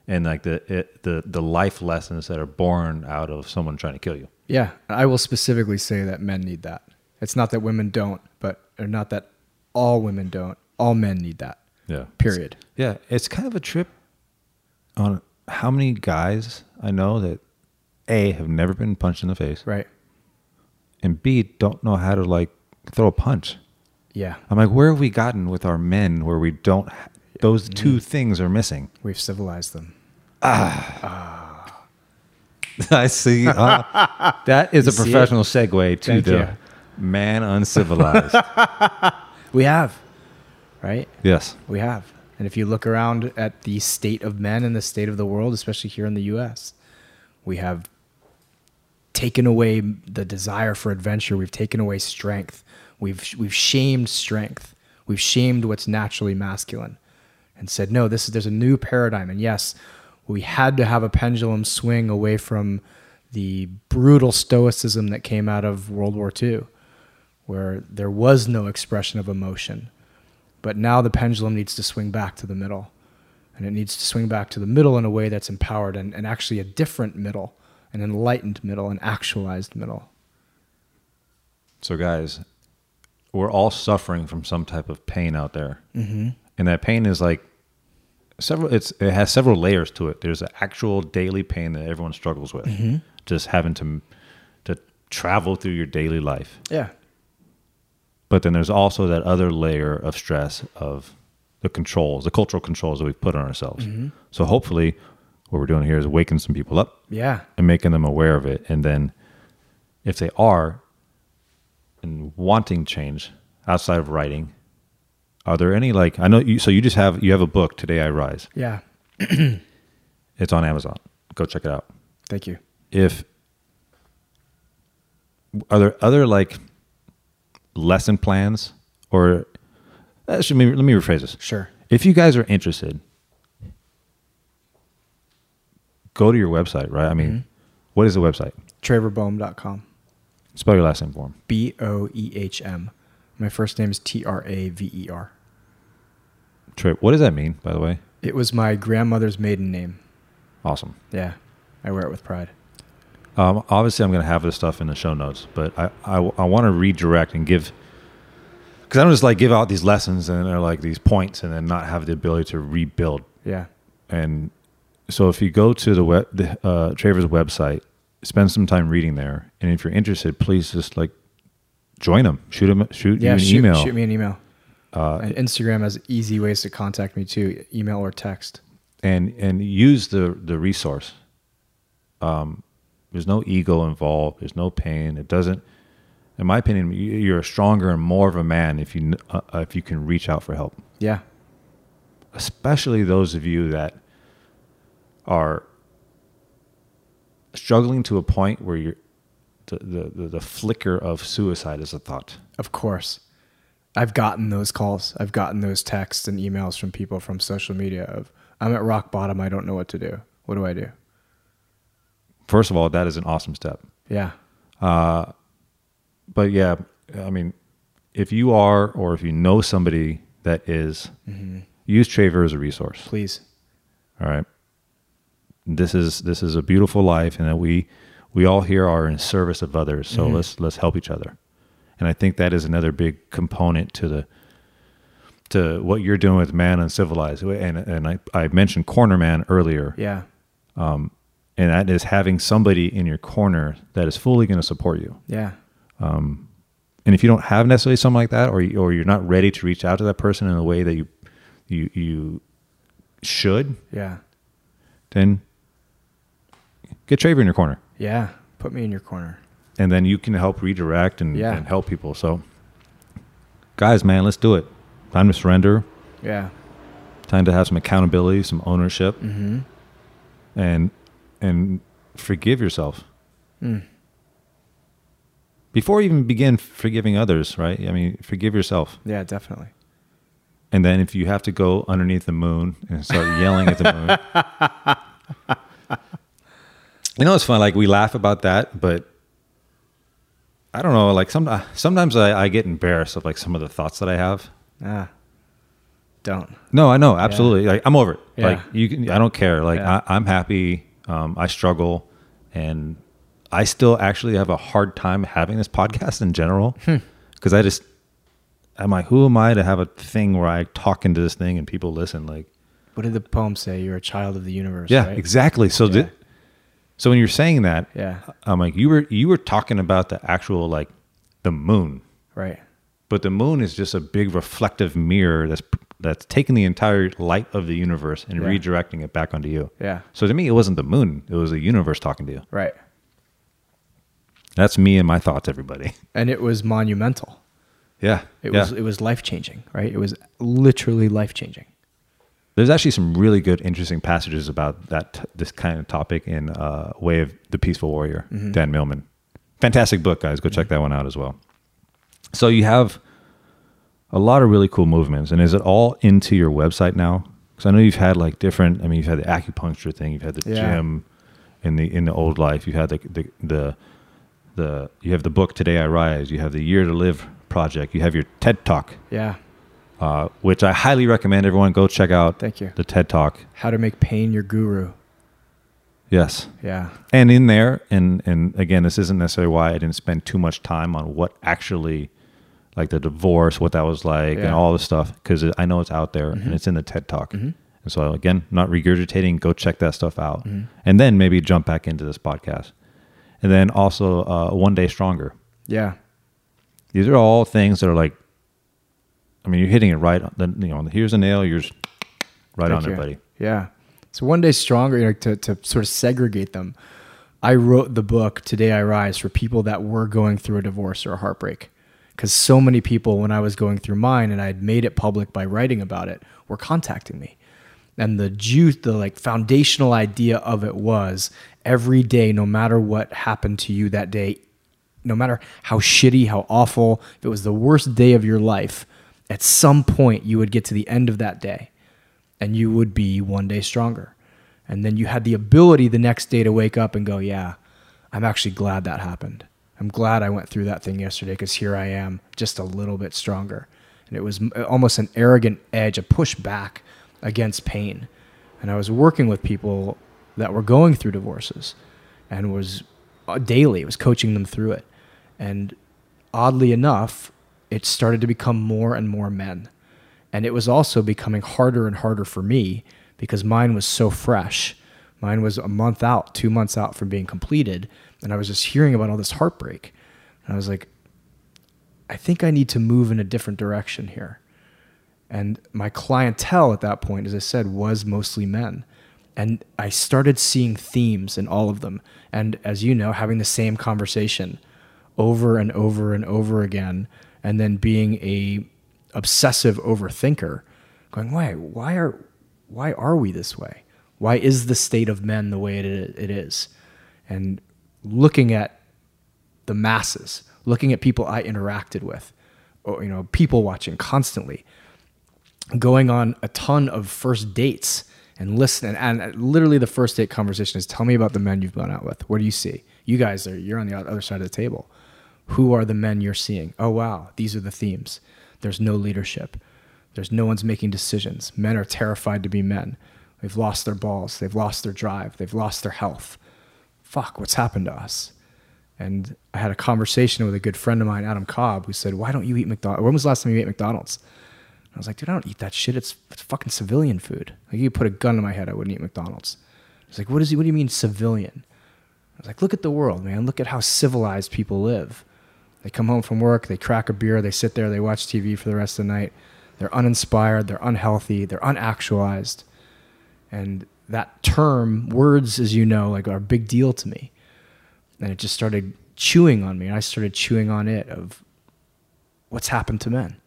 and like the it, the the life lessons that are born out of someone trying to kill you. Yeah, I will specifically say that men need that. It's not that women don't, but or not that all women don't. All men need that. Yeah. Period. Yeah, it's kind of a trip on how many guys I know that A have never been punched in the face Right. and B don't know how to like throw a punch. Yeah. I'm like, where have we gotten with our men where we don't ha- those two things are missing? We've civilized them. Ah <laughs> I see. Uh, that is a see professional segue to Thank the you. man uncivilized. <laughs> We have. Right? yes. We have. And if you look around at the state of men and the state of the world, especially here in the US, we have taken away the desire for adventure. We've taken away strength. We've we've shamed strength. We've shamed what's naturally masculine and said, no, this is there's a new paradigm. And yes, we had to have a pendulum swing away from the brutal stoicism that came out of World War II, where there was no expression of emotion. But now the pendulum needs to swing back to the middle. And it needs to swing back to the middle in a way that's empowered and, and actually a different middle, an enlightened middle, an actualized middle. So, guys, we're all suffering from some type of pain out there, Mm-hmm. and that pain is like several. It's it has several layers to it. There's an actual daily pain that everyone struggles with, Mm-hmm. just having to to travel through your daily life. Yeah. But then there's also that other layer of stress of the controls, the cultural controls that we've put on ourselves. Mm-hmm. So hopefully, what we're doing here is waking some people up Yeah. and making them aware of it. And then if they are and wanting change outside of writing, are there any like I know you so you just have you have a book, Today I Rise. Yeah. <clears throat> It's on Amazon. Go check it out. Thank you. If are there other like lesson plans or Actually, let me, let me rephrase this. Sure. If you guys are interested, go to your website, right? I mean, mm-hmm. what is the website? TraverBoehm.com. Spell your last name for him. B O E H M. My first name is T R A V E R. Trey, what does that mean, by the way? It was my grandmother's maiden name. Awesome. Yeah. I wear it with pride. Um, obviously, I'm going to have this stuff in the show notes, but I, I, I want to redirect and give, because I don't just like give out these lessons and they're like these points and then not have the ability to rebuild. Yeah. And so if you go to the web, the, uh, Traver's website, spend some time reading there, and if you're interested, please just like join them, shoot them, shoot Yeah. you an shoot, email. shoot me an email. Uh, and Instagram has easy ways to contact me too email or text. and and use the the resource. Um, there's no ego involved. There's no pain. It doesn't. In my opinion, you- you're a stronger and more of a man if you uh, if you can reach out for help. Yeah. Especially those of you that are struggling to a point where you're the, the, the, the flicker of suicide is a thought. Of course. I've gotten those calls. I've gotten those texts and emails from people from social media of I'm at rock bottom. I don't know what to do. What do I do? First of all, that is an awesome step. Yeah. Uh, but yeah, I mean, if you are or if you know somebody that is, mm-hmm. use Traver as a resource. Please. All right. This is this is a beautiful life, and that we we all here are in service of others. So mm-hmm. let's let's help each other. And I think that is another big component to the to what you're doing with Man Uncivilized. And and I I mentioned Corner Man earlier, Yeah. Um, and that is having somebody in your corner that is fully going to support you. Yeah. And if you don't have necessarily something like that, or you- or you're not ready to reach out to that person in the way that you you you should, Yeah. then get Traver in your corner, Yeah. Put me in your corner. and then you can help redirect and, Yeah. and help people. So, guys, man, let's do it. Time to surrender. Yeah. Time to have some accountability, some ownership, Mm-hmm. and and forgive yourself Mm. before you even begin forgiving others. Right? I mean, forgive yourself. Yeah, definitely. And then if you have to go underneath the moon and start yelling at the moon. you know, it's fun. Like we laugh about that, but I don't know. Like some, sometimes I, I get embarrassed of like some of the thoughts that I have. Ah. Don't. No, I know. Absolutely. Like I'm over it. Yeah. Like you can, I don't care. Like Yeah. I, I'm happy. Um, I struggle and I still actually have a hard time having this <laughs> podcast in general. Hmm. Cause I just, I'm like, who am I to have a thing where I talk into this thing and people listen? Like, What did the poem say? You're a child of the universe. yeah, right? exactly. So, Yeah. thi- so when you're saying that, Yeah. I'm like, you were, you were talking about the actual, like the moon, Right. But the moon is just a big reflective mirror that's, that's taking the entire light of the universe and Yeah. redirecting it back onto you. Yeah. So to me, it wasn't the moon; it was the universe talking to you. Right. That's me and my thoughts, everybody. <laughs> And it was monumental. Yeah, It yeah. was it was life changing, right? It was literally life changing. There's actually some really good, interesting passages about that this kind of topic in uh, Way of the Peaceful Warrior, Mm-hmm. Dan Millman. Fantastic book, guys. Go check that one out as well. So you have a lot of really cool movements, and is it all into your website now? Because I know you've had like different. I mean, you've had the acupuncture thing, you've had the Yeah. gym in the in the old life, you had the the the the you have the book Today I Rise, you have the Year to Live project, you have your TED Talk, Yeah. uh, which I highly recommend everyone go check out. Thank you. The TED Talk. How to make pain your guru. Yes. Yeah. And in there, and and again, this isn't necessarily why I didn't spend too much time on what actually, like the divorce, what that was like, and all the stuff, because I know it's out there mm-hmm. and it's in the TED Talk. Mm-hmm. And so again, not regurgitating, go check that stuff out, mm-hmm. and then maybe jump back into this podcast, and then also uh, one day stronger. Yeah. These are all things that are like, I mean, you're hitting it right. on The you know, here's a nail. You're right Thank on you. buddy. Yeah. So one day stronger, you know, to, to sort of segregate them. I wrote the book Today I Rise for people that were going through a divorce or a heartbreak. Because so many people, when I was going through mine and I had made it public by writing about it, were contacting me. And the juice, the like foundational idea of it was every day, no matter what happened to you that day, no matter how shitty, how awful, if it was the worst day of your life, At some point, you would get to the end of that day and you would be one day stronger. And then you had the ability the next day to wake up and go, yeah, I'm actually glad that happened. I'm glad I went through that thing yesterday because here I am just a little bit stronger. And it was almost an arrogant edge, a push back against pain. And I was working with people that were going through divorces and was uh, daily, was coaching them through it. And oddly enough, it started to become more and more men. And it was also becoming harder and harder for me because mine was so fresh. Mine was a month out, two months out from being completed. And I was just hearing about all this heartbreak. And I was like, I think I need to move in a different direction here. And my clientele at that point, as I said, was mostly men. And I started seeing themes in all of them. And as you know, having the same conversation over and over and over again, and then being a obsessive overthinker, going, why, why are, why are we this way? Why is the state of men the way it is? And looking at the masses, looking at people I interacted with, or, you know, people watching constantly, going on a ton of first dates and listening. And literally, the first date conversation is tell me about the men you've gone out with. What do you see? You guys are, you're on the other side of the table. Who are the men you're seeing? Oh, wow, these are the themes. There's no leadership. There's no one's making decisions. Men are terrified to be men. They've lost their balls. They've lost their drive. They've lost their health. Fuck, what's happened to us? And I had a conversation with a good friend of mine, Adam Cobb, who said, Why don't you eat McDonald's? When was the last time you ate McDonald's? I was like, dude, I don't eat that shit. It's, it's fucking civilian food. Like, you put a gun in my head, I wouldn't eat McDonald's. He's like, what, is he, what do you mean civilian? I was like, look at the world, man. Look at how civilized people live. They come home from work, they crack a beer, they sit there, they watch TV for the rest of the night. They're uninspired, they're unhealthy, they're unactualized. And that term, words, as you know, like are a big deal to me. And it just started chewing on me. And I started chewing on it of what's happened to men.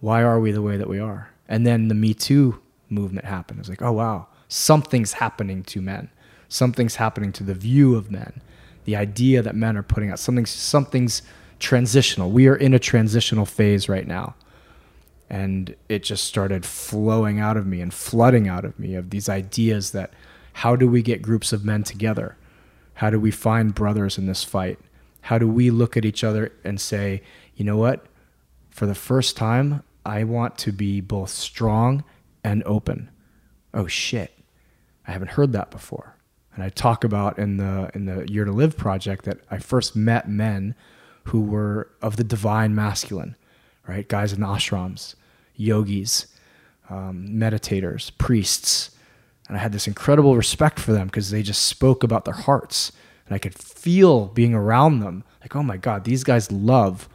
Why are we the way that we are? And then the Me Too movement happened. It was like, oh wow, something's happening to men. Something's happening to the view of men. The idea that men are putting out something's something's transitional. We are in a transitional phase right now and it just started flowing out of me and flooding out of me of these ideas that how do we get groups of men together? How do we find brothers in this fight? How do we look at each other and say you know what? For the first time i want to be both strong and open. Oh shit. I haven't heard that before. And i talk about in the in the year to live project that i first met men who were of the divine masculine right? Guys in ashrams yogis, um, meditators, priests. And I had this incredible respect for them because they just spoke about their hearts. And I could feel being around them like, oh my God, these guys love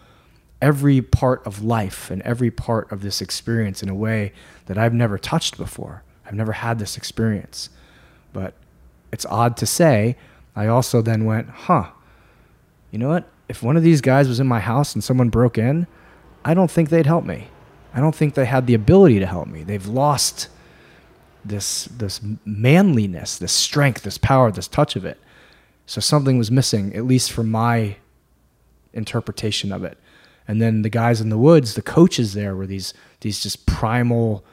every part of life and every part of this experience in a way that I've never touched before. I've never had this experience. But it's odd to say, I also then went, huh, you know what? If one of these guys was in my house and someone broke in, I don't think they'd help me. I don't think they had the ability to help me. They've lost this this manliness, this strength, this power, this touch of it. So something was missing, at least from my interpretation of it. And then the guys in the woods, the coaches there were these these just primal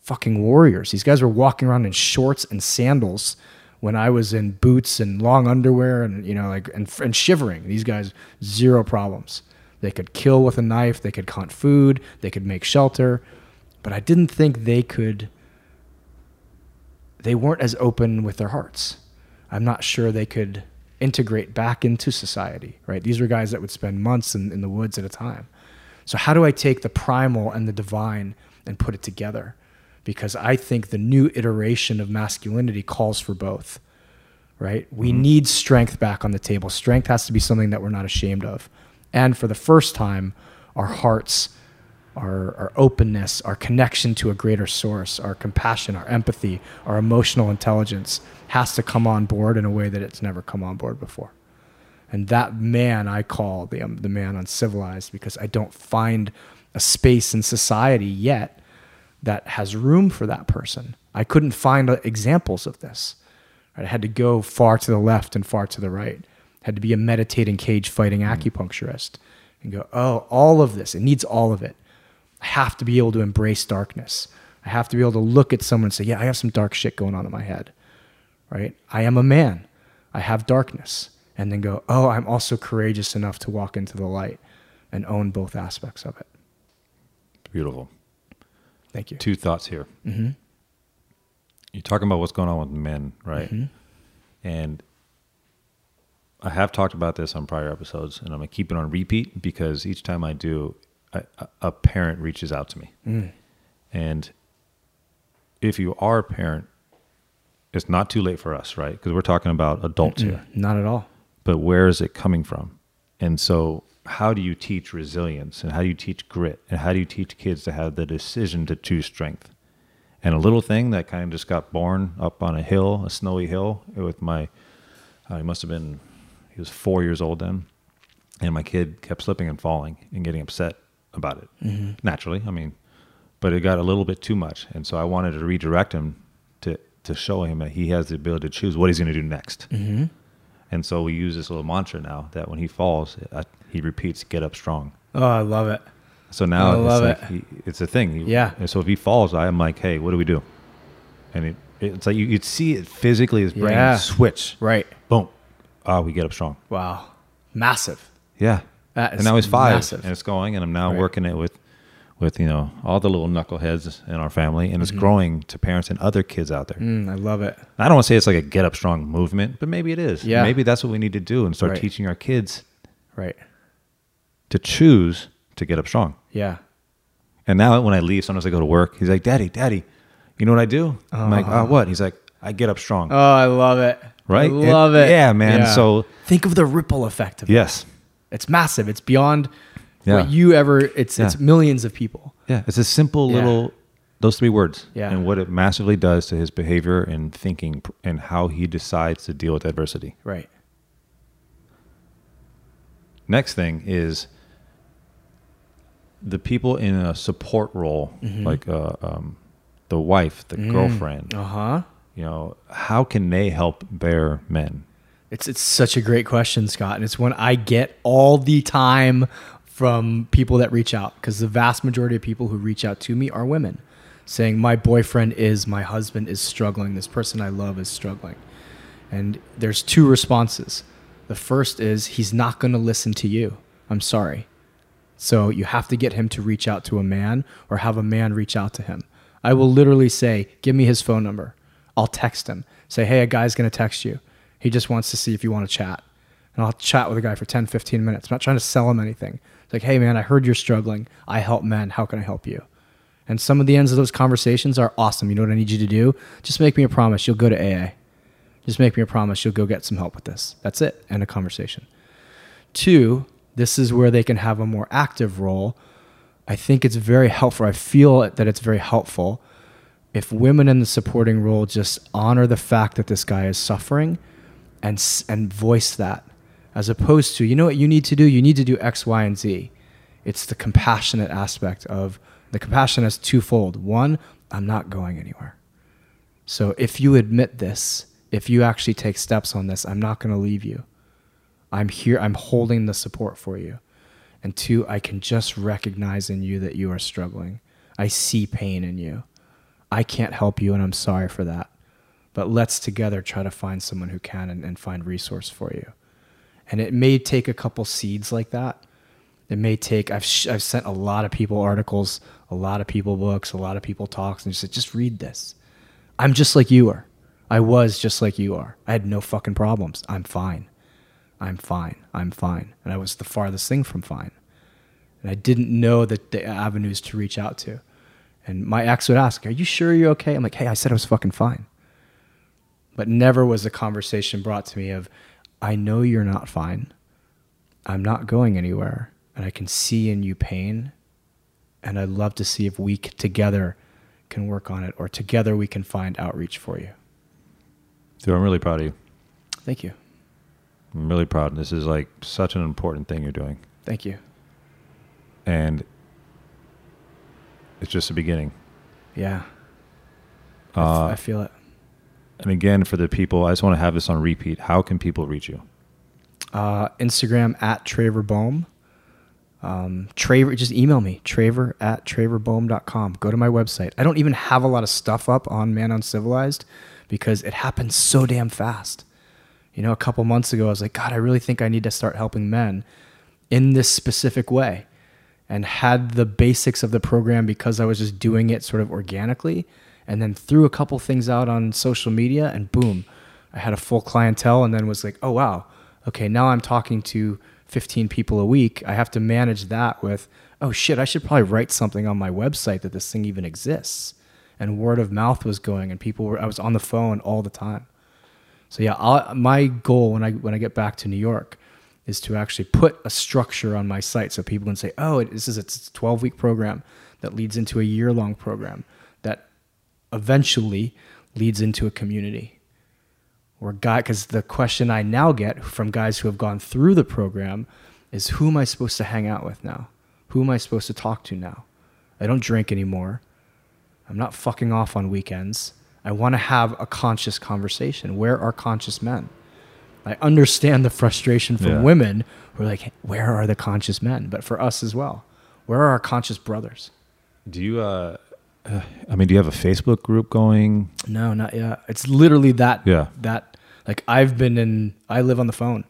fucking warriors. These guys were walking around in shorts and sandals when I was in boots and long underwear and you know like and, and shivering. These guys zero problems. They could kill with a knife, they could hunt food, they could make shelter, but I didn't think they could they weren't as open with their hearts. I'm not sure they could integrate back into society, right? These were guys that would spend months in, in the woods at a time. So how do I take the primal and the divine and put it together? Because I think the new iteration of masculinity calls for both, right? We mm-hmm. need strength back on the table. Strength has to be something that we're not ashamed of. And for the first time, our hearts, our, our openness, our connection to a greater source, our compassion, our empathy, our emotional intelligence has to come on board in a way that it's never come on board before. And that man I call the, um, the man uncivilized because I don't find a space in society yet that has room for that person. I couldn't find uh, examples of this. I had to go far to the left and far to the right had to be a meditating cage fighting mm. acupuncturist and go, oh, all of this, it needs all of it. I have to be able to embrace darkness. I have to be able to look at someone and say, yeah, I have some dark shit going on in my head, right? I am a man. I have darkness. And then go, oh, I'm also courageous enough to walk into the light and own both aspects of it. Beautiful. Thank you. Two thoughts here. Mm-hmm. You're talking about what's going on with men, right? Mhm. And I have talked about this on prior episodes, and I'm gonna keep it on repeat because each time I do, a, a- parent reaches out to me, Mm. and if you are a parent, it's not too late for us, right? Because we're talking about adults here. Not at all. but where is it coming from? And so, how do you teach resilience and how do you teach grit and how do you teach kids to have the decision to choose strength? And a little thing that kind of just got born up on a hill, a snowy hill, with my, uh, he must have been, he was four years old then, and my kid kept slipping and falling and getting upset about it. Naturally, I mean, but it got a little bit too much, and so I wanted to redirect him to to show him that he has the ability to choose what he's going to do next. Mm-hmm. And so we use this little mantra now that when he falls, uh, he repeats, "Get up strong." Oh, I love it. So now I it's love like it. He, it's a thing. He- Yeah. And so if he falls, I am like, "Hey, what do we do?" And it, it's like you, you'd see it physically, his brain Yeah. switch. Right. Boom. Ah, we get up strong. Wow. Massive. Yeah. That and now he's five, massive. and it's going, and I'm now Right. working it with, with you know all the little knuckleheads in our family, and it's Mm-hmm. growing to parents and other kids out there. Mm, I love it. I don't want to say it's like a get up strong movement, but maybe it is. Yeah. Maybe that's what we need to do and start Right. teaching our kids Right. to choose to get up strong. Yeah. And now when I leave, sometimes I go to work. He's like, "Daddy, Daddy, you know what I do?" I'm like, Uh-huh. "Oh, what?" He's like, "I get up strong." Oh, I love it. Right? I love it. Yeah, man. So- think of the ripple effect of it. yes, It's massive. It's beyond Yeah. what you ever. It's it's millions of people. yeah. It's a simple Yeah. little those three words, Yeah. and what it massively does to his behavior and thinking and how he decides to deal with adversity. Right. Next thing is the people in a support role, Mm-hmm. like uh, um, the wife, the girlfriend. Uh huh. You know, how can they help their men? It's it's such a great question, Scott, and it's one I get all the time from people that reach out because the vast majority of people who reach out to me are women, saying my boyfriend is, my husband is struggling, this person I love is struggling, and there's two responses. The first is he's not going to listen to you. I'm sorry. So you have to get him to reach out to a man or have a man reach out to him. I will literally say, give me his phone number. I'll text him. Say, hey, a guy's going to text you. He just wants to see if you want to chat. And I'll chat with a guy for 10, 15 minutes. I'm not trying to sell him anything. It's like, hey, man, I heard you're struggling. I help men. How can I help you? And some of the ends of those conversations are awesome. You know what I need you to do? Just make me a promise. You'll go to AA. Just make me a promise. You'll go get some help with this. That's it. End of conversation. Two, this is where they can have a more active role. I think it's very helpful. I feel that it's very helpful if women in the supporting role just honor the fact that this guy is suffering and and voice that as opposed to you know what you need to do? You need to do x y and z. It's the compassionate aspect of the compassion is twofold. One i'm not going anywhere. So if you admit this if you actually take steps on this i'm not going to leave you. I'm here i'm holding the support for you. And two i can just recognize in you that you are struggling. I see pain in you i can't help you and i'm sorry for that. But let's together try to find someone who can and, and find resource for you. And it may take a couple seeds like that. It may take I've, I've sent a lot of people articles a lot of people books a lot of people talks and just said just read this. I'm just like you are. I was just like you are. I had no fucking problems. I'm fine. I'm fine. I'm fine. And i was the farthest thing from fine. And i didn't know that the avenues to reach out to and my ex would ask are you sure you're okay? I'm like hey i said i was fucking fine. But never was a conversation brought to me of i know you're not fine. I'm not going anywhere and i can see in you pain and i'd love to see if we together can work on it or together we can find outreach for you. Dude, I'm really proud of you. thank you. I'm really proud. This is like such an important thing you're doing, thank you. And it's just the beginning. yeah Uh, I feel it and again, for the people, I just want to have this on repeat. How can people reach you? uh, instagram at traver boehm Um, Traver, just email me, traver at traverboehm.com. Go to my website. I don't even have a lot of stuff up on Man Uncivilized because it happens so damn fast. You know, a couple months ago, I was like, God, I really think I need to start helping men in this specific way and had the basics of the program because I was just doing it sort of organically and then threw a couple things out on social media and boom, I had a full clientele and then was like, oh wow, okay, now I'm talking to 15 people a week. I have to manage that with, oh shit, I should probably write something on my website that this thing even exists. And word of mouth was going and people were, I was on the phone all the time. So yeah, I'll, my goal when I when I get back to New York is to actually put a structure on my site so people can say, "Oh, this is a 12 week program that leads into a year long program that eventually leads into a community." Or guy, because the question I now get from guys who have gone through the program is, "Who am I supposed to hang out with now? Who am I supposed to talk to now? I don't drink anymore. I'm not fucking off on weekends." I want to have a conscious conversation. Where are conscious men? I understand the frustration from Yeah. women who are like, where are the conscious men? But for us as well, where are our conscious brothers? Do you? Uh, I mean, do you have a Facebook group going? No, not yet. It's literally that. Yeah. That like I've been in. I live on the phone.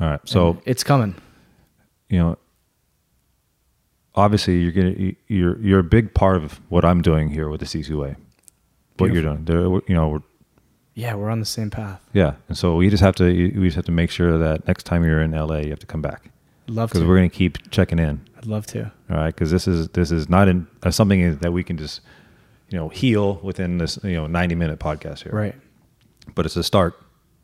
All right. So it's coming. you know, obviously you're gonna you're you're a big part of what I'm doing here with the CCUA. What you're doing, there, you know, we're, Yeah, we're on the same path. yeah, and so we just have to we just have to make sure that next time you're in LA, you have to come back Love because we're gonna keep checking in. I'd love to. All right, because this is this is not in uh, something that we can just you know heal within this you know 90 minute podcast here. Right. But it's a start,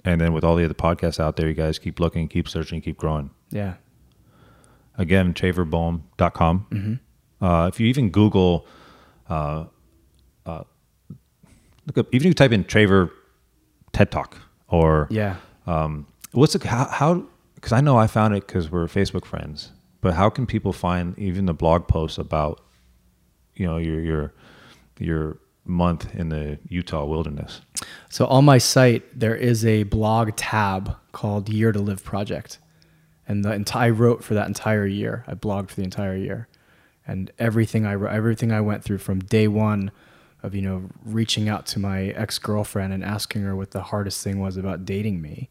and then with all the other podcasts out there, you guys keep looking, keep searching, keep growing. Yeah. Again, traverboehm.com. Mm-hmm. Uh, if you even Google, uh, uh, look up, even if you type in Traver TED Talk or Yeah. um, what's the, how, how, because I know I found it because we're Facebook friends, but how can people find even the blog posts about, you know, your, your, your month in the Utah wilderness? So on my site, there is a blog tab called Year to Live Project. And the entire, I wrote for that entire year. I blogged for the entire year. And everything I wrote, everything I went through from day one of, you know, reaching out to my ex-girlfriend and asking her what the hardest thing was about dating me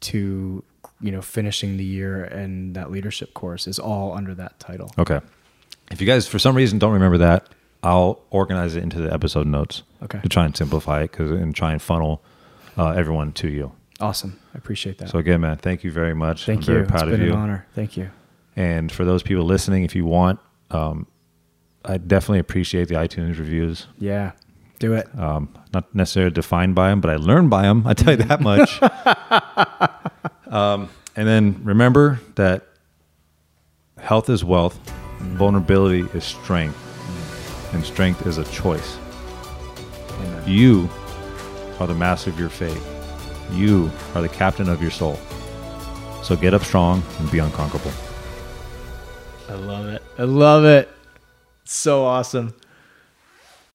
to, you know, finishing the year and that leadership course is all under that title. Okay. If you guys, for some reason, don't remember that, I'll organize it into the episode notes Okay. to try and simplify it cause, and try and funnel uh, everyone to you. Awesome. I appreciate that. So again, man, thank you very much. Thank I'm you. very It's proud been of you. an honor. Thank you. And for those people listening, if you want, um, I definitely appreciate the iTunes reviews. Yeah. Do it. Um, not necessarily defined by them, but I learn by them. I tell you that much. <laughs> um, and then remember that health is wealth, vulnerability is strength, and strength is a choice. Amen. You are the master of your fate. You are the captain of your soul. So get up strong and be unconquerable. I love it. I love it. So awesome.